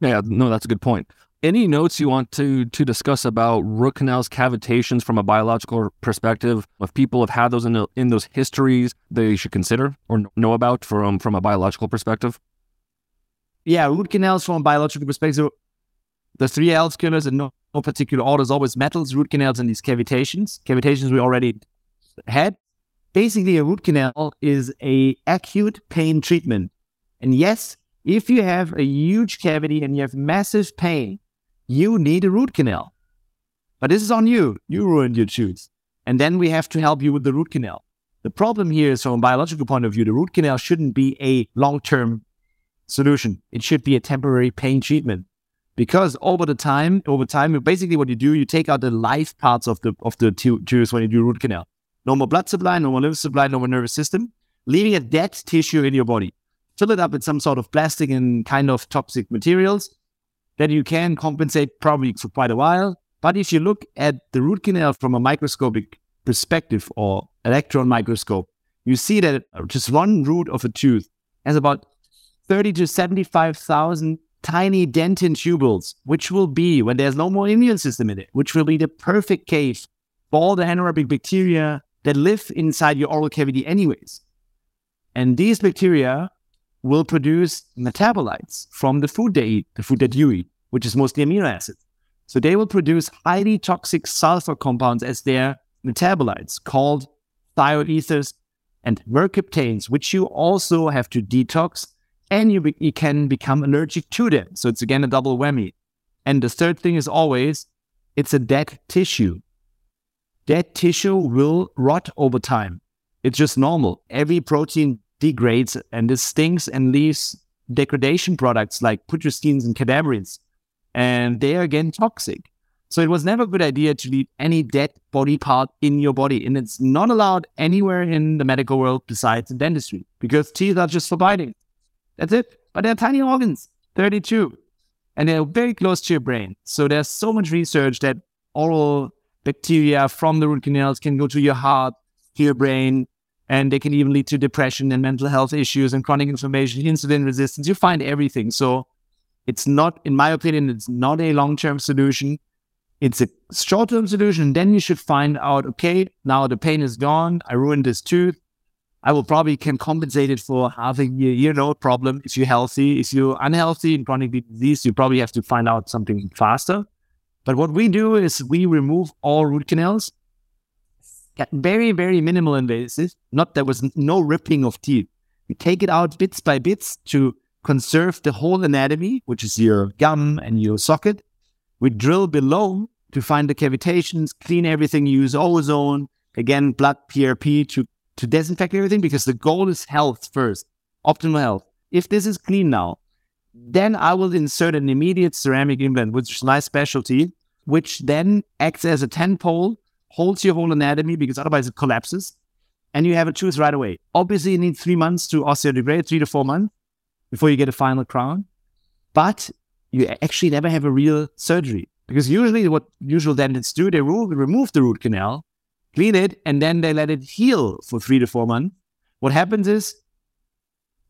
Yeah, no, that's a good point. Any notes you want to to discuss about root canals cavitations from a biological perspective? If people have had those in, the, in those histories, they should consider or know about from from a biological perspective. Yeah, root canals from a biological perspective. The three L's killers in no, no particular order is always metals, root canals, and these cavitations. Cavitations we already had. Basically, a root canal is a acute pain treatment, and yes, if you have a huge cavity and you have massive pain, you need a root canal. But this is on you. You ruined your tooth. And then we have to help you with the root canal. The problem here is from a biological point of view, the root canal shouldn't be a long term solution. It should be a temporary pain treatment. Because over the time, over time, basically what you do, you take out the life parts of the of the tooth when you do root canal. No more blood supply, no more lymph supply, no more nervous system, leaving a dead tissue in your body fill it up with some sort of plastic and kind of toxic materials that you can compensate probably for quite a while. But if you look at the root canal from a microscopic perspective or electron microscope, you see that just one root of a tooth has about 30 to 75,000 tiny dentin tubules, which will be, when there's no more immune system in it, which will be the perfect cave for all the anaerobic bacteria that live inside your oral cavity, anyways. And these bacteria will produce metabolites from the food they eat, the food that you eat, which is mostly amino acids. So they will produce highly toxic sulfur compounds as their metabolites called thioethers and mercaptanes, which you also have to detox and you, be- you can become allergic to them. So it's again a double whammy. And the third thing is always it's a dead tissue. Dead tissue will rot over time. It's just normal. Every protein degrades and it stinks and leaves degradation products like putrescines and cadaverines. And they are again toxic. So it was never a good idea to leave any dead body part in your body. And it's not allowed anywhere in the medical world besides in dentistry because teeth are just for biting. That's it. But they're tiny organs, 32. And they're very close to your brain. So there's so much research that oral bacteria from the root canals can go to your heart, to your brain, and they can even lead to depression and mental health issues and chronic inflammation, insulin resistance. You find everything. So it's not, in my opinion, it's not a long term solution. It's a short term solution. Then you should find out, okay, now the pain is gone. I ruined this tooth. I will probably can compensate it for having a year no problem. If you're healthy, if you're unhealthy and chronic disease, you probably have to find out something faster. But what we do is we remove all root canals very, very minimal invasive. Not there was no ripping of teeth. We take it out bits by bits to conserve the whole anatomy, which is your gum and your socket. We drill below to find the cavitations, clean everything, use ozone, again, blood PRP to, to disinfect everything because the goal is health first, optimal health. If this is clean now, then I will insert an immediate ceramic implant, which is my specialty, which then acts as a 10 pole holds your whole anatomy because otherwise it collapses and you have a tooth right away. Obviously, you need three months to osseointegrate, three to four months before you get a final crown. But you actually never have a real surgery because usually what usual dentists do, they remove the root canal, clean it, and then they let it heal for three to four months. What happens is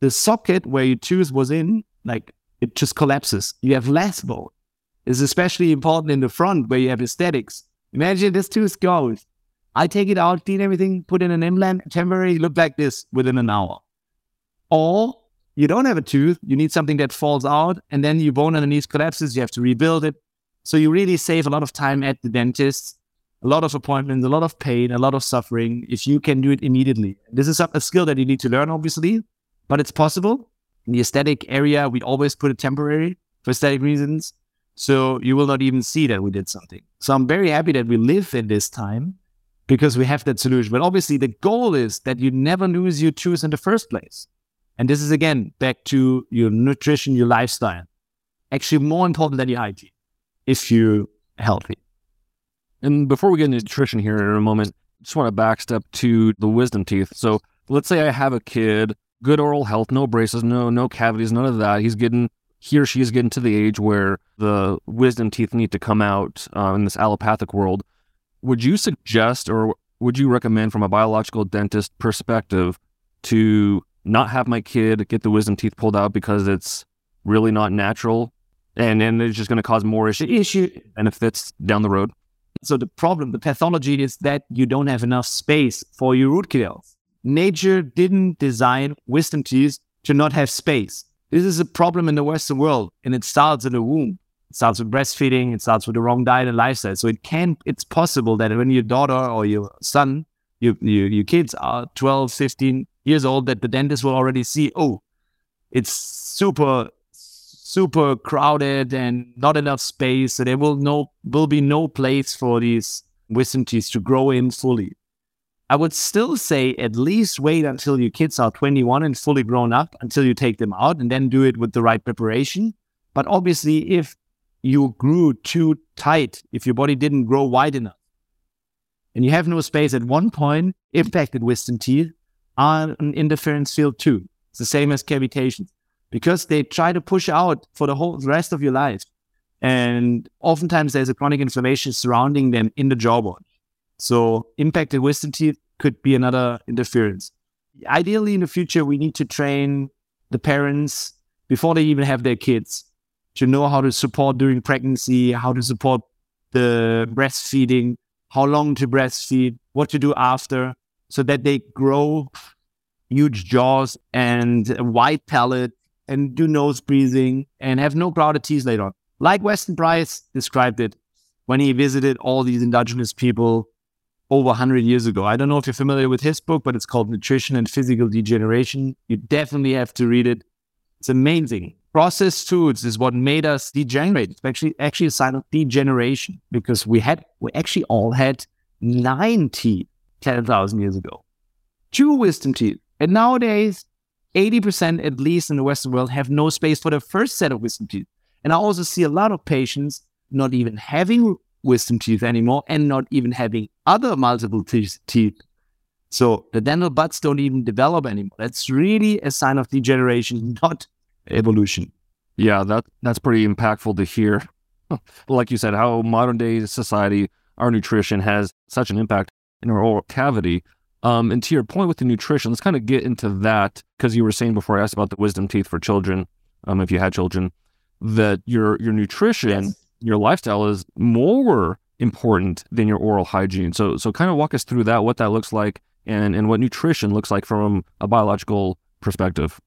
the socket where your tooth was in, like it just collapses. You have less bone. It's especially important in the front where you have aesthetics Imagine this tooth goes. I take it out, clean everything, put in an implant, temporary, look like this within an hour. Or you don't have a tooth, you need something that falls out, and then your bone underneath collapses, you have to rebuild it. So you really save a lot of time at the dentist, a lot of appointments, a lot of pain, a lot of suffering if you can do it immediately. This is a skill that you need to learn, obviously, but it's possible. In the aesthetic area, we always put it temporary for aesthetic reasons. So you will not even see that we did something. So I'm very happy that we live in this time because we have that solution. But obviously, the goal is that you never lose your tooth in the first place. And this is again back to your nutrition, your lifestyle. Actually, more important than your hygiene if you're healthy. And before we get into nutrition here in a moment, just want to backstep to the wisdom teeth. So let's say I have a kid, good oral health, no braces, no no cavities, none of that. He's getting he or she is getting to the age where the wisdom teeth need to come out uh, in this allopathic world. Would you suggest or would you recommend from a biological dentist perspective to not have my kid get the wisdom teeth pulled out because it's really not natural and then it's just going to cause more issue, issue benefits down the road? So the problem, the pathology is that you don't have enough space for your root canals. Nature didn't design wisdom teeth to not have space. This is a problem in the Western world, and it starts in the womb. It starts with breastfeeding. It starts with the wrong diet and lifestyle. So it can, it's possible that when your daughter or your son, your, your, your kids are 12, 15 years old, that the dentist will already see, oh, it's super, super crowded and not enough space. So there will no, will be no place for these wisdom teeth to grow in fully. I would still say at least wait until your kids are 21 and fully grown up until you take them out and then do it with the right preparation. But obviously, if you grew too tight, if your body didn't grow wide enough, and you have no space at one point, impacted wisdom teeth are an interference field too. It's the same as cavitations because they try to push out for the whole rest of your life. And oftentimes there's a chronic inflammation surrounding them in the jawbone. So impacted wisdom teeth could be another interference. Ideally, in the future, we need to train the parents before they even have their kids to know how to support during pregnancy, how to support the breastfeeding, how long to breastfeed, what to do after, so that they grow huge jaws and a wide palate and do nose breathing and have no crowded teeth later on. Like Weston Price described it when he visited all these indigenous people over 100 years ago. I don't know if you're familiar with his book, but it's called Nutrition and Physical Degeneration. You definitely have to read it. It's amazing. Processed foods is what made us degenerate. It's actually actually a sign of degeneration because we had we actually all had nine teeth 10,000 years ago. Two wisdom teeth. And nowadays, 80% at least in the Western world have no space for the first set of wisdom teeth. And I also see a lot of patients not even having wisdom teeth anymore and not even having other multiple teeth. So the dental buds don't even develop anymore. That's really a sign of degeneration, not evolution. Yeah, that that's pretty impactful to hear. like you said, how modern day society, our nutrition has such an impact in our oral cavity. Um, and to your point with the nutrition, let's kind of get into that because you were saying before I asked about the wisdom teeth for children, um, if you had children, that your your nutrition, yes. Your lifestyle is more important than your oral hygiene. So so kind of walk us through that, what that looks like, and and what nutrition looks like from a biological perspective.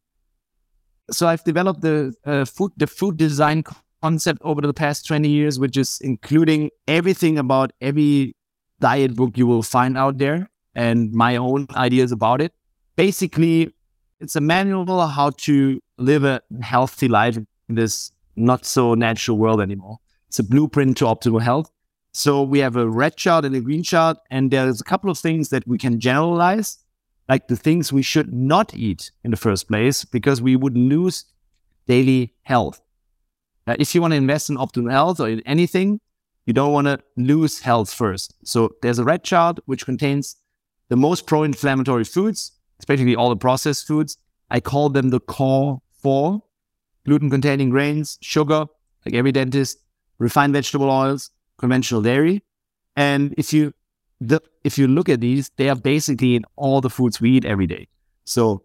So I've developed the uh, food the food design concept over the past 20 years, which is including everything about every diet book you will find out there and my own ideas about it. Basically, it's a manual how to live a healthy life in this not so natural world anymore. It's a blueprint to optimal health. So we have a red chart and a green chart, and there's a couple of things that we can generalize, like the things we should not eat in the first place, because we would lose daily health. Uh, if you want to invest in optimal health or in anything, you don't want to lose health first. So there's a red chart which contains the most pro-inflammatory foods, especially all the processed foods. I call them the core four: gluten-containing grains, sugar, like every dentist, refined vegetable oils, conventional dairy. And if you the, if you look at these, they are basically in all the foods we eat every day. So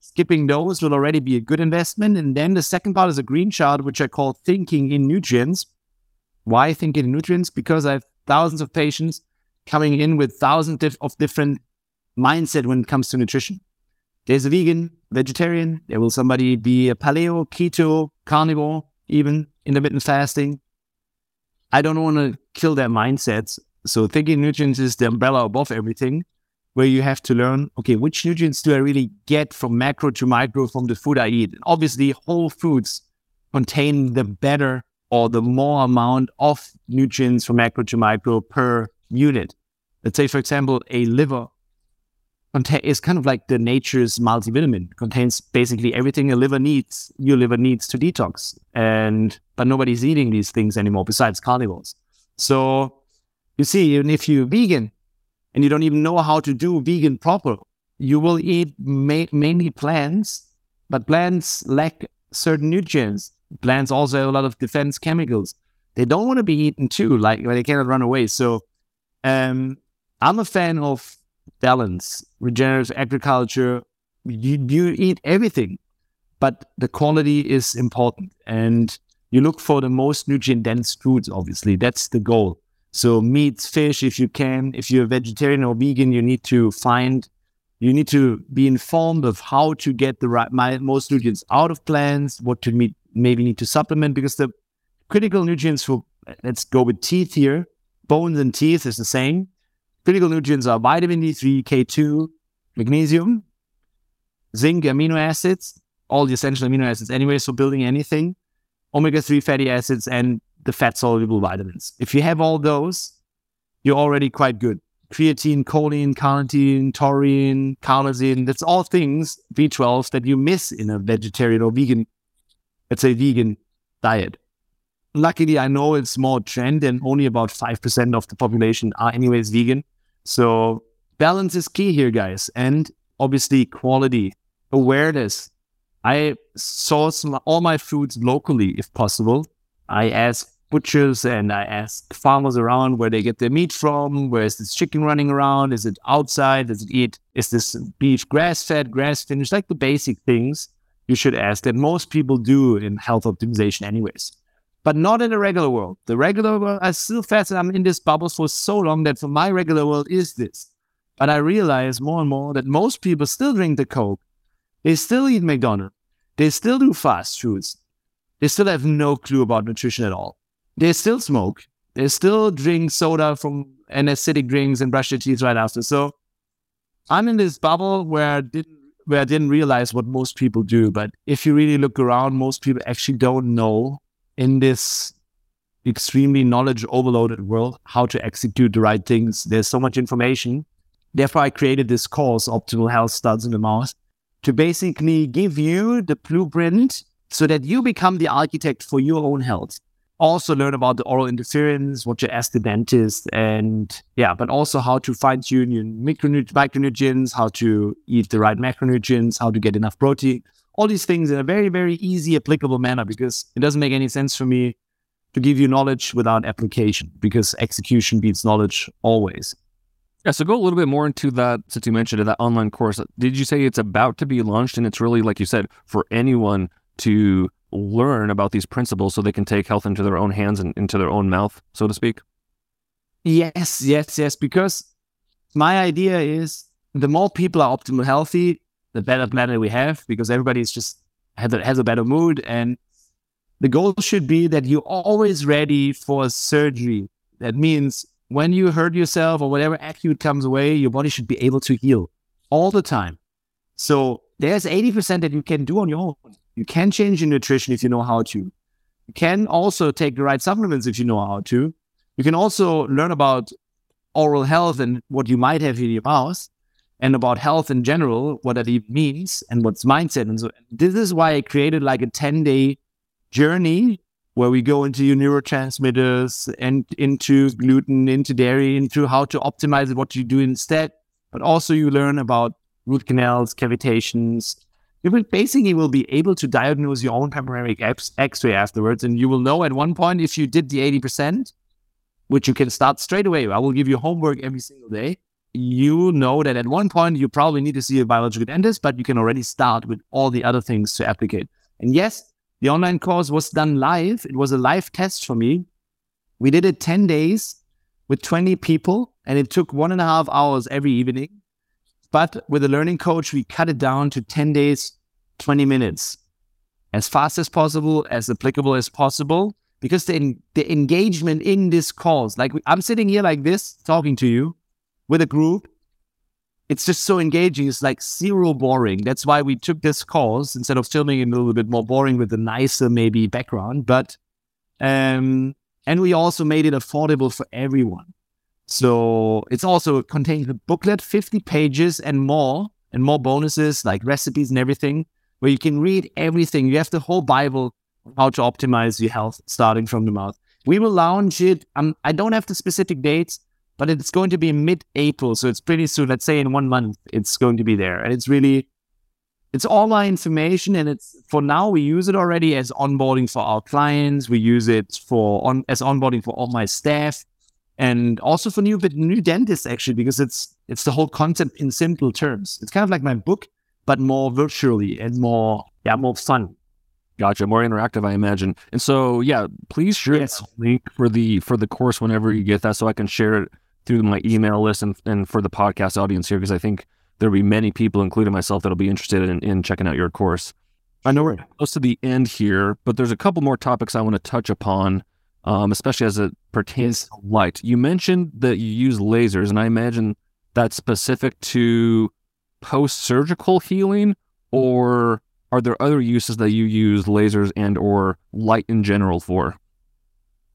skipping those will already be a good investment. And then the second part is a green chart, which I call thinking in nutrients. Why thinking in nutrients? Because I have thousands of patients coming in with thousands of different mindset when it comes to nutrition. There's a vegan, vegetarian. There will somebody be a paleo, keto, carnivore, even intermittent fasting. I don't want to kill their mindsets. So thinking nutrients is the umbrella above everything, where you have to learn, okay, which nutrients do I really get from macro to micro from the food I eat? And obviously, whole foods contain the better or the more amount of nutrients from macro to micro per unit. Let's say, for example, a liver is kind of like the nature's multivitamin. It contains basically everything a liver needs. Your liver needs to detox, and but nobody's eating these things anymore besides carnivores. So you see, even if you're vegan and you don't even know how to do vegan proper, you will eat ma- mainly plants, but plants lack certain nutrients. Plants also have a lot of defense chemicals. They don't want to be eaten too, like they cannot run away. So um, I'm a fan of balance, regenerative agriculture. You, you eat everything, but the quality is important. And you look for the most nutrient dense foods, obviously. That's the goal. So, meats, fish, if you can. If you're a vegetarian or vegan, you need to find, you need to be informed of how to get the right, my, most nutrients out of plants, what to meet, maybe need to supplement, because the critical nutrients for, let's go with teeth here, bones and teeth is the same. Critical nutrients are vitamin D3, K2, magnesium, zinc, amino acids, all the essential amino acids anyway, so building anything, omega 3 fatty acids, and the fat soluble vitamins. If you have all those, you're already quite good. Creatine, choline, carnitine, taurine, carnosine, that's all things, B12, that you miss in a vegetarian or vegan, let's say vegan diet luckily, I know it's more trend and only about 5% of the population are anyways vegan. So balance is key here, guys. And obviously quality, awareness. I source all my foods locally if possible. I ask butchers and I ask farmers around where they get their meat from. Where is this chicken running around? Is it outside? Does it eat? Is this beef grass fed, grass finished? Like the basic things. you should ask that most people do in health optimization, anyways. But not in the regular world. The regular world, I still fascinated. I'm in this bubble for so long that for my regular world is this. But I realize more and more that most people still drink the Coke. They still eat McDonald's. They still do fast foods. They still have no clue about nutrition at all. They still smoke. They still drink soda from and acidic drinks and brush their teeth right after. So I'm in this bubble where I didn't where I didn't realize what most people do. But if you really look around, most people actually don't know in this extremely knowledge overloaded world how to execute the right things. There's so much information. Therefore, I created this course, Optimal Health Starts in the Mouth, to basically give you the blueprint so that you become the architect for your own health also learn about the oral interference, what you ask the dentist, and yeah, but also how to fine tune your micronutrients, how to eat the right macronutrients, how to get enough protein, all these things in a very, very easy, applicable manner because it doesn't make any sense for me to give you knowledge without application because execution beats knowledge always. Yeah, so go a little bit more into that since you mentioned it, that online course. Did you say it's about to be launched and it's really, like you said, for anyone to learn about these principles so they can take health into their own hands and into their own mouth, so to speak? Yes, yes, yes. Because my idea is the more people are optimal healthy, the better planet we have because everybody is just has a, has a better mood. And the goal should be that you're always ready for surgery. That means when you hurt yourself or whatever acute comes away, your body should be able to heal all the time. So there's 80% that you can do on your own. You can change your nutrition if you know how to. You can also take the right supplements if you know how to. You can also learn about oral health and what you might have in your mouth and about health in general, what that even means and what's mindset. And so this is why I created like a 10 day journey where we go into your neurotransmitters and into gluten, into dairy, into how to optimize what you do instead. But also you learn about root canals, cavitations, you will basically will be able to diagnose your own panoramic x-ray afterwards and you will know at one point if you did the 80% which you can start straight away i will give you homework every single day you know that at one point you probably need to see a biological dentist but you can already start with all the other things to applicate. And yes the online course was done live. It was a live test for me. We did it 10 days with 20 people and it took one and a half hours every evening. But with a learning coach, we cut it down to 10 days, 20 minutes, as fast as possible, as applicable as possible, because the, the engagement in this course, like I'm sitting here like this, talking to you with a group. It's just so engaging. It's like zero boring. That's why we took this course instead of filming it a little bit more boring with a nicer maybe background. But um, and we also made it affordable for everyone. So it's also contains a booklet, 50 pages and more, and more bonuses like recipes and everything, where you can read everything. You have the whole Bible on how to optimize your health starting from the mouth. We will launch it. Um, I don't have the specific dates, but it's going to be mid-April, so it's pretty soon. Let's say in one month, it's going to be there, and it's really, it's all my information, and it's for now we use it already as onboarding for our clients. We use it for on as onboarding for all my staff and also for new but new dentists actually because it's it's the whole concept in simple terms. It's kind of like my book, but more virtually and more yeah more fun. Gotcha, more interactive, I imagine. And so yeah, please share yes. the link for the for the course whenever you get that, so I can share it through my email list and and for the podcast audience here because I think there'll be many people, including myself, that'll be interested in, in checking out your course. I know we're close to the end here, but there's a couple more topics I want to touch upon um, especially as it pertains to light. You mentioned that you use lasers, and I imagine that's specific to post surgical healing, or are there other uses that you use lasers and or light in general for?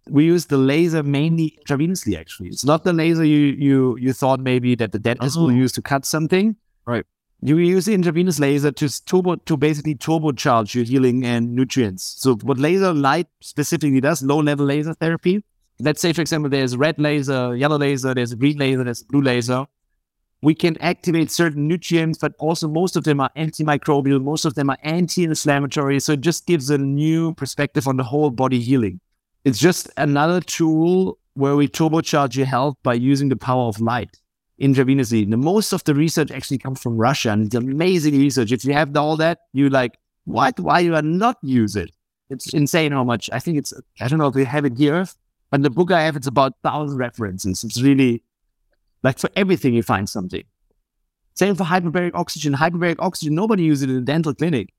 We use the laser mainly intravenously. Actually, it's not the laser you you you thought maybe that the dentist oh. will use to cut something. Right. You use the intravenous laser to turbo to basically turbocharge your healing and nutrients. So what laser light specifically does, low level laser therapy. Let's say, for example, there's red laser, yellow laser, there's green laser, there's blue laser. We can activate certain nutrients, but also most of them are antimicrobial, most of them are anti-inflammatory. So it just gives a new perspective on the whole body healing. It's just another tool where we turbocharge your health by using the power of light intravenously. The most of the research actually comes from Russia, and it's amazing research. If you have all that, you like what? Why you are not use it? It's insane how much. I think it's, I don't know if we have it here, but the book I have, it's about thousand references. It's really like for everything you find something. Same for hyperbaric oxygen. Hyperbaric oxygen, nobody uses it in a dental clinic.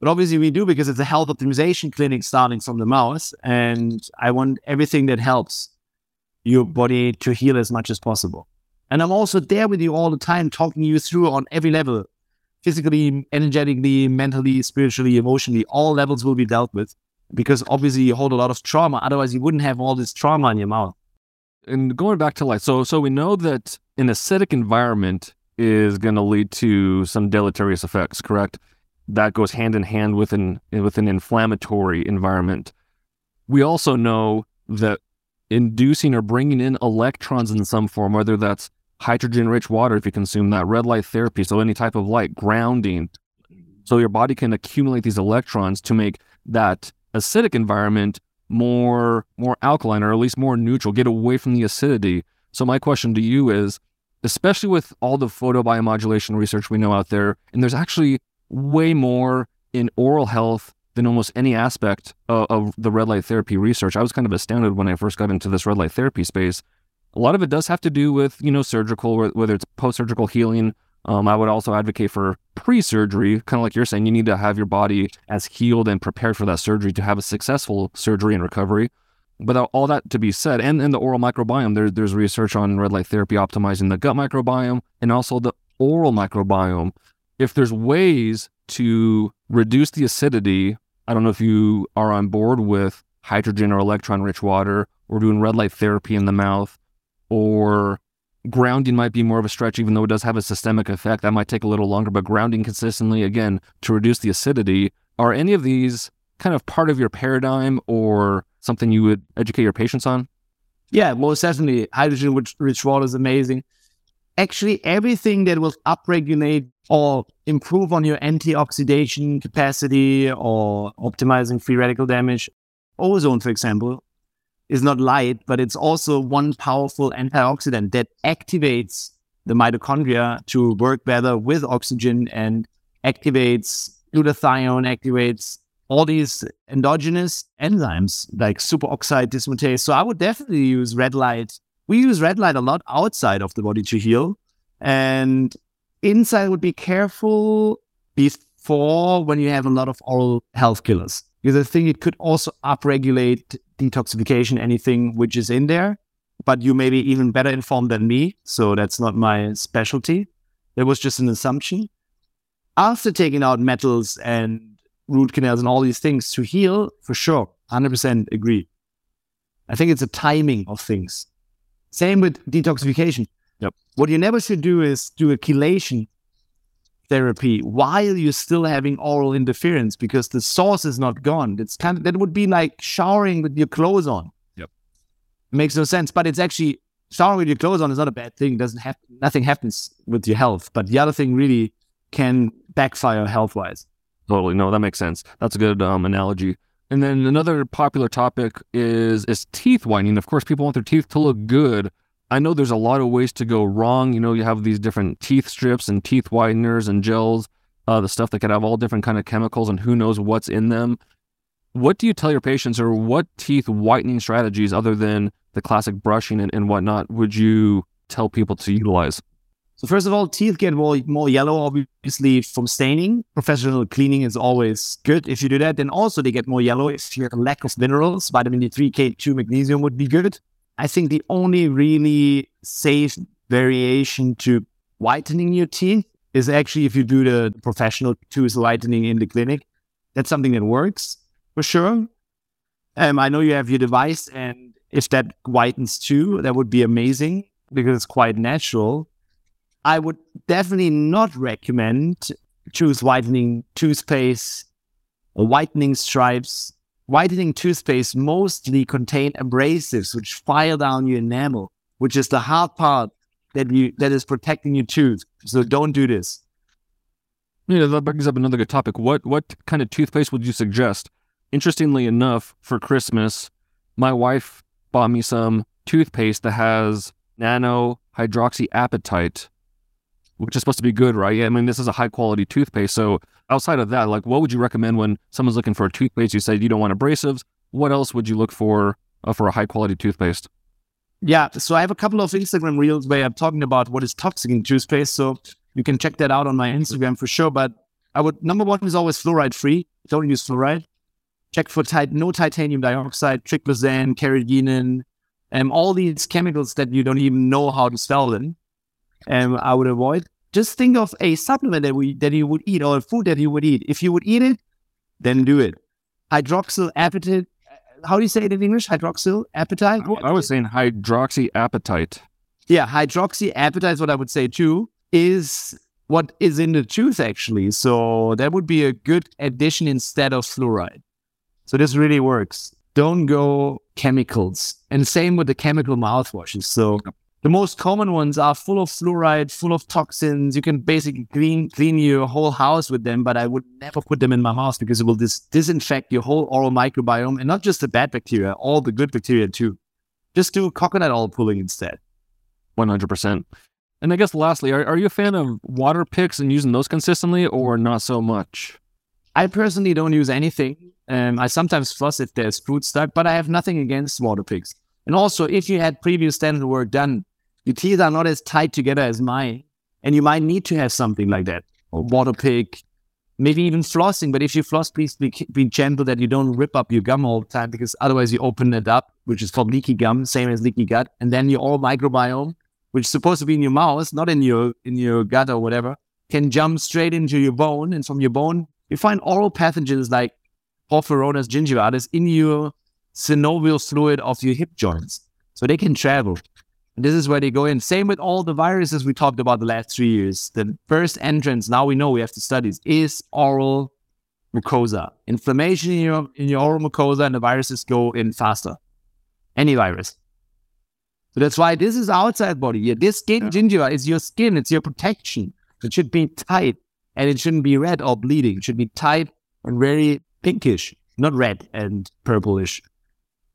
But obviously we do because it's a health optimization clinic starting from the mouth. And I want everything that helps your body to heal as much as possible. And I'm also there with you all the time, talking you through on every level physically, energetically, mentally, spiritually, emotionally, all levels will be dealt with because obviously you hold a lot of trauma. Otherwise, you wouldn't have all this trauma in your mouth. And going back to life, so so we know that an acidic environment is going to lead to some deleterious effects. Correct? That goes hand in hand with an with an inflammatory environment. We also know that inducing or bringing in electrons in some form, whether that's hydrogen rich water if you consume that, red light therapy, so any type of light, grounding. So your body can accumulate these electrons to make that acidic environment more more alkaline or at least more neutral, get away from the acidity. So my question to you is, especially with all the photobiomodulation research we know out there, and there's actually way more in oral health than almost any aspect of, of the red light therapy research. I was kind of astounded when I first got into this red light therapy space a lot of it does have to do with you know surgical, whether it's post-surgical healing. Um, I would also advocate for pre-surgery, kind of like you're saying, you need to have your body as healed and prepared for that surgery to have a successful surgery and recovery. But all that to be said, and in the oral microbiome, there, there's research on red light therapy optimizing the gut microbiome and also the oral microbiome. If there's ways to reduce the acidity, I don't know if you are on board with hydrogen or electron rich water or doing red light therapy in the mouth or grounding might be more of a stretch, even though it does have a systemic effect. That might take a little longer, but grounding consistently, again, to reduce the acidity. Are any of these kind of part of your paradigm or something you would educate your patients on? Yeah, most definitely. Hydrogen rich water is amazing. Actually, everything that will upregulate or improve on your antioxidation capacity or optimizing free radical damage, ozone, for example, is not light, but it's also one powerful antioxidant that activates the mitochondria to work better with oxygen and activates glutathione, activates all these endogenous enzymes like superoxide dismutase. So I would definitely use red light. We use red light a lot outside of the body to heal. And inside would be careful before when you have a lot of oral health killers. Because I think it could also upregulate detoxification, anything which is in there. But you may be even better informed than me. So that's not my specialty. That was just an assumption. After taking out metals and root canals and all these things to heal, for sure, 100% agree. I think it's a timing of things. Same with detoxification. Yep. What you never should do is do a chelation therapy while you're still having oral interference because the source is not gone. It's kind of that would be like showering with your clothes on. Yep. makes no sense. But it's actually showering with your clothes on is not a bad thing. It doesn't have nothing happens with your health. But the other thing really can backfire health wise. Totally. No, that makes sense. That's a good um, analogy. And then another popular topic is is teeth whitening. Of course, people want their teeth to look good, I know there's a lot of ways to go wrong. You know, you have these different teeth strips and teeth whiteners and gels, uh, the stuff that could have all different kind of chemicals and who knows what's in them. What do you tell your patients, or what teeth whitening strategies, other than the classic brushing and, and whatnot, would you tell people to utilize? So first of all, teeth get more, more yellow, obviously, from staining. Professional cleaning is always good if you do that. Then also they get more yellow if you have a lack of minerals. Vitamin D3, K2, magnesium would be good. I think the only really safe variation to whitening your teeth is actually if you do the professional tooth whitening in the clinic. That's something that works for sure. Um, I know you have your device, and if that whitens too, that would be amazing because it's quite natural. I would definitely not recommend tooth whitening toothpaste or whitening stripes Whitening toothpaste mostly contain abrasives which file down your enamel, which is the hard part that you that is protecting your tooth. So don't do this. Yeah, that brings up another good topic. What what kind of toothpaste would you suggest? Interestingly enough, for Christmas, my wife bought me some toothpaste that has nano hydroxyapatite, which is supposed to be good, right? I mean, this is a high quality toothpaste. So outside of that, like what would you recommend when someone's looking for a toothpaste? You say you don't want abrasives. What else would you look for uh, for a high quality toothpaste? Yeah, so I have a couple of Instagram reels where I'm talking about what is toxic in toothpaste. So you can check that out on my Instagram for sure. But I would number one is always fluoride free. Don't use fluoride. Check for tit- no titanium dioxide, triclosan, carrageenan, and um, all these chemicals that you don't even know how to spell them. And I would avoid. Just think of a supplement that we that you would eat or a food that you would eat. If you would eat it, then do it. Hydroxyl appetite. Uh, how do you say it in English? Hydroxyl appetite. I was saying hydroxy appetite. Yeah, hydroxyapatite is what I would say too. Is what is in the tooth actually. So that would be a good addition instead of fluoride. So this really works. Don't go chemicals. And same with the chemical mouthwashes. So the most common ones are full of fluoride, full of toxins. You can basically clean clean your whole house with them, but I would never put them in my house because it will dis- disinfect your whole oral microbiome and not just the bad bacteria, all the good bacteria too. Just do coconut oil pulling instead. 100%. And I guess lastly, are, are you a fan of water picks and using those consistently or not so much? I personally don't use anything. Um, I sometimes floss if there's food stuck, but I have nothing against water picks. And also, if you had previous dental work done, your teeth are not as tight together as mine, and you might need to have something like that, or water pick, maybe even flossing. But if you floss, please be, be gentle that you don't rip up your gum all the time, because otherwise you open it up, which is called leaky gum, same as leaky gut, and then your oral microbiome which is supposed to be in your mouth, not in your in your gut or whatever, can jump straight into your bone, and from your bone you find oral pathogens like Porphyromonas gingivalis in your synovial fluid of your hip joints, so they can travel. This is where they go in. Same with all the viruses we talked about the last three years. The first entrance, now we know we have to study, is oral mucosa. Inflammation in your in your oral mucosa, and the viruses go in faster. Any virus. So that's why this is outside body. Yeah, this skin yeah. gingiva is your skin. It's your protection. It should be tight and it shouldn't be red or bleeding. It should be tight and very pinkish, not red and purplish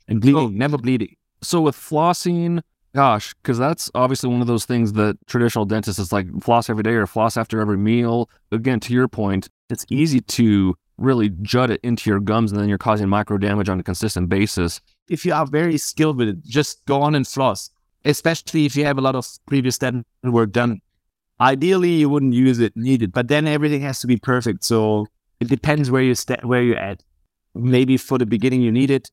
and bleeding, so, never bleeding. So with flossing, gosh, because that's obviously one of those things that traditional dentists is like floss every day or floss after every meal. Again, to your point, it's easy to really jut it into your gums and then you're causing micro damage on a consistent basis if you are very skilled with it, just go on and floss, especially if you have a lot of previous dental work done. Ideally, you wouldn't use it, needed, but then everything has to be perfect. So it depends where you st- where you're at. Maybe for the beginning you need it.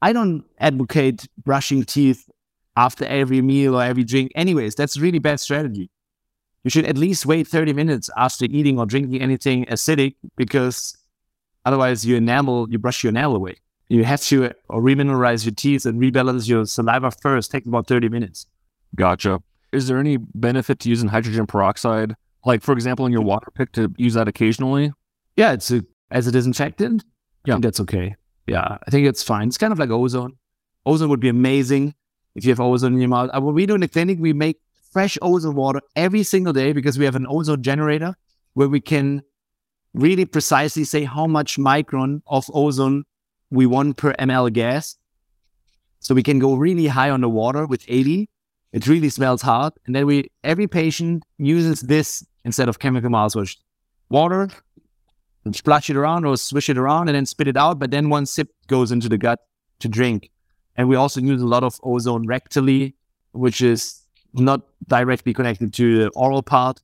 I don't advocate brushing teeth after every meal or every drink. Anyways, that's really bad strategy. You should at least wait 30 minutes after eating or drinking anything acidic because otherwise your enamel, you brush your enamel away you have to uh, remineralize your teeth and rebalance your saliva first. Take about 30 minutes. Gotcha. Is there any benefit to using hydrogen peroxide? Like, for example, in your water pick to use that occasionally? Yeah, it's a, as a disinfectant. Yeah, that's okay. Yeah, I think it's fine. It's kind of like ozone. Ozone would be amazing if you have ozone in your mouth. What we do in the clinic, we make fresh ozone water every single day because we have an ozone generator where we can really precisely say how much micron of ozone we want per ml gas. So we can go really high on the water with 80. It really smells hot. And then we every patient uses this instead of chemical mouthwash. Water, and splash it around or swish it around and then spit it out. But then one sip goes into the gut to drink. And we also use a lot of ozone rectally, which is not directly connected to the oral part,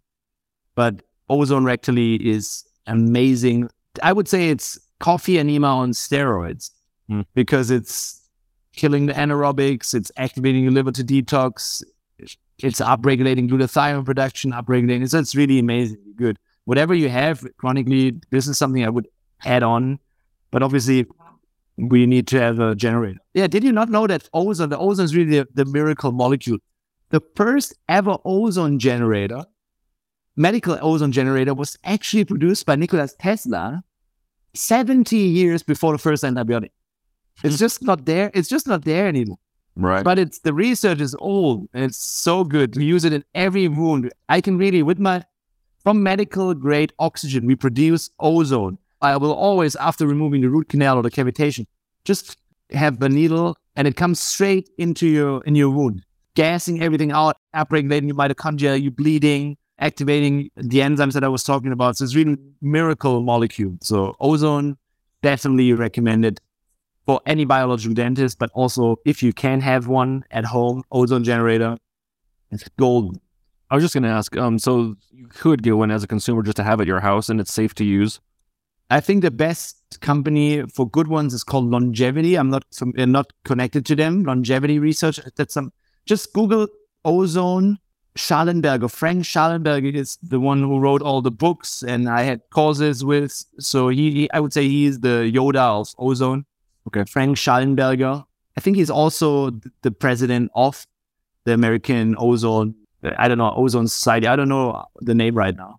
but ozone rectally is amazing. I would say it's coffee enema on steroids mm. because it's killing the anaerobics, it's activating your liver to detox, it's upregulating glutathione production, upregulating. So it's really amazing, good. Whatever you have chronically, this is something I would add on, but obviously we need to have a generator. Yeah, did you not know that ozone, the ozone is really the, the miracle molecule. The first ever ozone generator, medical ozone generator, was actually produced by Nikola Tesla 70 years before the first antibiotic. It's hmm. just not there. It's just not there anymore. Right. But it's the research is old and it's so good. We use it in every wound. I can really, with my, from medical grade oxygen, we produce ozone. I will always, after removing the root canal or the cavitation, just have the needle and it comes straight into your, in your wound, gassing everything out, upregulating your mitochondria, you bleeding, activating the enzymes that I was talking about. So it's really miracle molecule. So ozone definitely recommended for any biological dentist, but also if you can have one at home, ozone generator, it's gold. I was just going to ask, um, so you could get one as a consumer just to have at your house and it's safe to use? I think the best company for good ones is called Longevity. I'm not I'm uh, not connected to them. Longevity Research. That's some. Just Google ozone Shallenberger. Frank Shallenberger is the one who wrote all the books, and I had courses with. So he, he I would say he is the Yoda of ozone. Okay, Frank Shallenberger. I think he's also the president of the American Ozone. I don't know Ozone Society. I don't know the name right now.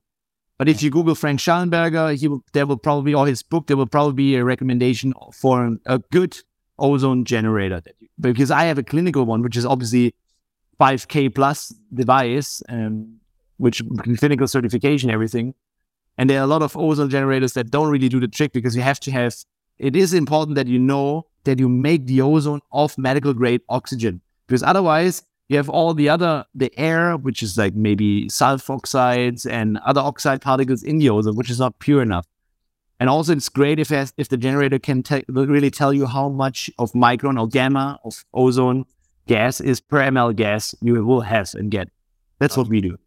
But if you Google Frank Shallenberger, he will, there will probably, or his book, there will probably be a recommendation for a good ozone generator. because I have a clinical one, which is obviously 5K plus device, um, which clinical certification, everything. And there are a lot of ozone generators that don't really do the trick because you have to have, it is important that you know that you make the ozone of medical grade oxygen. Because otherwise, you have all the other the air which is like maybe sulfoxides and other oxide particles in the ozone which is not pure enough. And also it's great if if the generator can te- really tell you how much of micron or gamma of ozone gas is per ml gas you will have and get. That's what we do.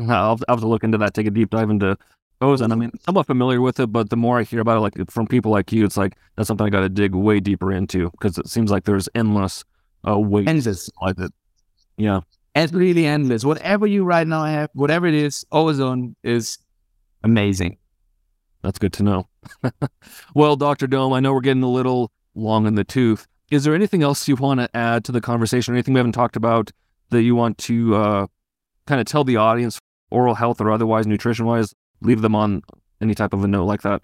I'll, I'll have to look into that take a deep dive into ozone. I mean i'm not familiar with it but the more i hear about it like from people like you it's like that's something i got to dig way deeper into because it seems like there's endless uh, ways endless. like it yeah. It's really endless. Whatever you right now have, whatever it is, ozone is amazing. That's good to know. well, Dr. Dome, I know we're getting a little long in the tooth. Is there anything else you want to add to the conversation? Or anything we haven't talked about that you want to uh, kind of tell the audience, oral health or otherwise, nutrition wise? Leave them on any type of a note like that.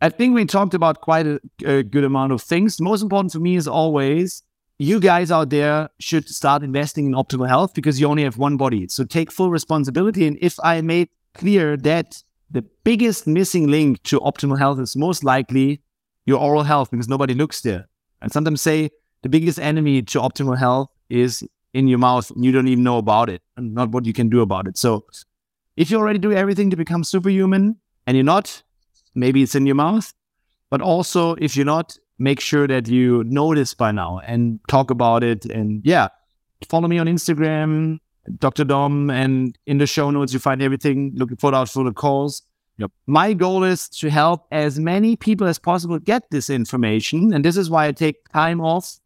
I think we talked about quite a, a good amount of things. Most important to me is always you guys out there should start investing in optimal health because you only have one body. So take full responsibility. And if I made clear that the biggest missing link to optimal health is most likely your oral health because nobody looks there. And sometimes say the biggest enemy to optimal health is in your mouth and you don't even know about it and not what you can do about it. So if you already do everything to become superhuman and you're not, maybe it's in your mouth. But also if you're not, make sure that you know this by now and talk about it. And yeah, follow me on Instagram, Dr. Dom, and in the show notes you find everything. Looking forward for the calls. Yep. My goal is to help as many people as possible get this information, and this is why I take time off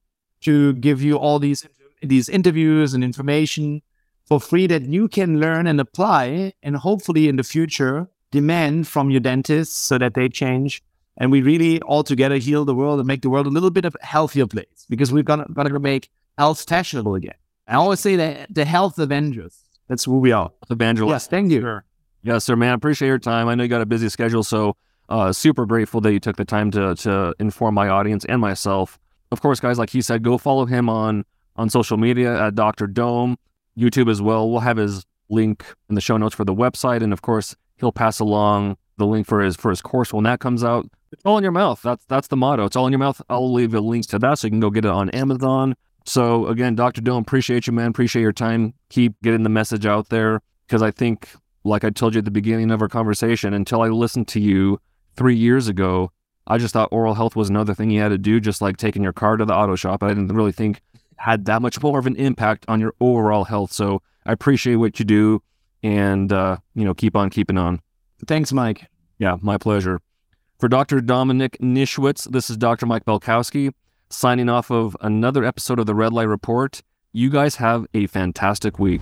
to give you all these these interviews and information for free that you can learn and apply, and hopefully in the future demand from your dentists so that they change and we really all together heal the world and make the world a little bit of a healthier place because we're gonna gonna make health fashionable again. I always say that the health Avengers. That's who we are. Evangelists. Yes, thank you. Sure. Yes, sir, man. Appreciate your time. I know you got a busy schedule, so uh, super grateful that you took the time to to inform my audience and myself. Of course, guys, like he said, go follow him on on social media at Dr. Dome, YouTube as well. We'll have his link in the show notes for the website, and of course, he'll pass along the link for his for his course when that comes out. It's all in your mouth. That's that's the motto. It's all in your mouth. I'll leave a link to that so you can go get it on Amazon. So again, Dr. Dome, appreciate you, man. Appreciate your time. Keep getting the message out there because I think, like I told you at the beginning of our conversation, until I listened to you three years ago, I just thought oral health was another thing you had to do, just like taking your car to the auto shop. I didn't really think had that much more of an impact on your overall health. So I appreciate what you do, and uh, you know, keep on keeping on. Thanks, Mike. Yeah, my pleasure. For Dr. Dominik Nischwitz, this is Dr. Mike Belkowski signing off of another episode of the Red Light Report. You guys have a fantastic week.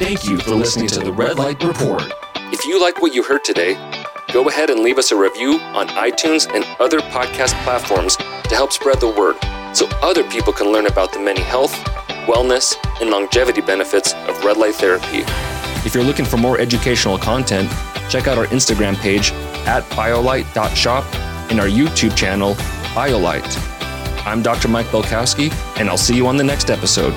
Thank you for listening to the Red Light Report. If you like what you heard today, go ahead and leave us a review on iTunes and other podcast platforms to help spread the word so other people can learn about the many health, wellness, and longevity benefits of red light therapy. If you're looking for more educational content, check out our Instagram page at biolight.shop and our YouTube channel, BioLight. I'm Dr. Mike Belkowski, and I'll see you on the next episode.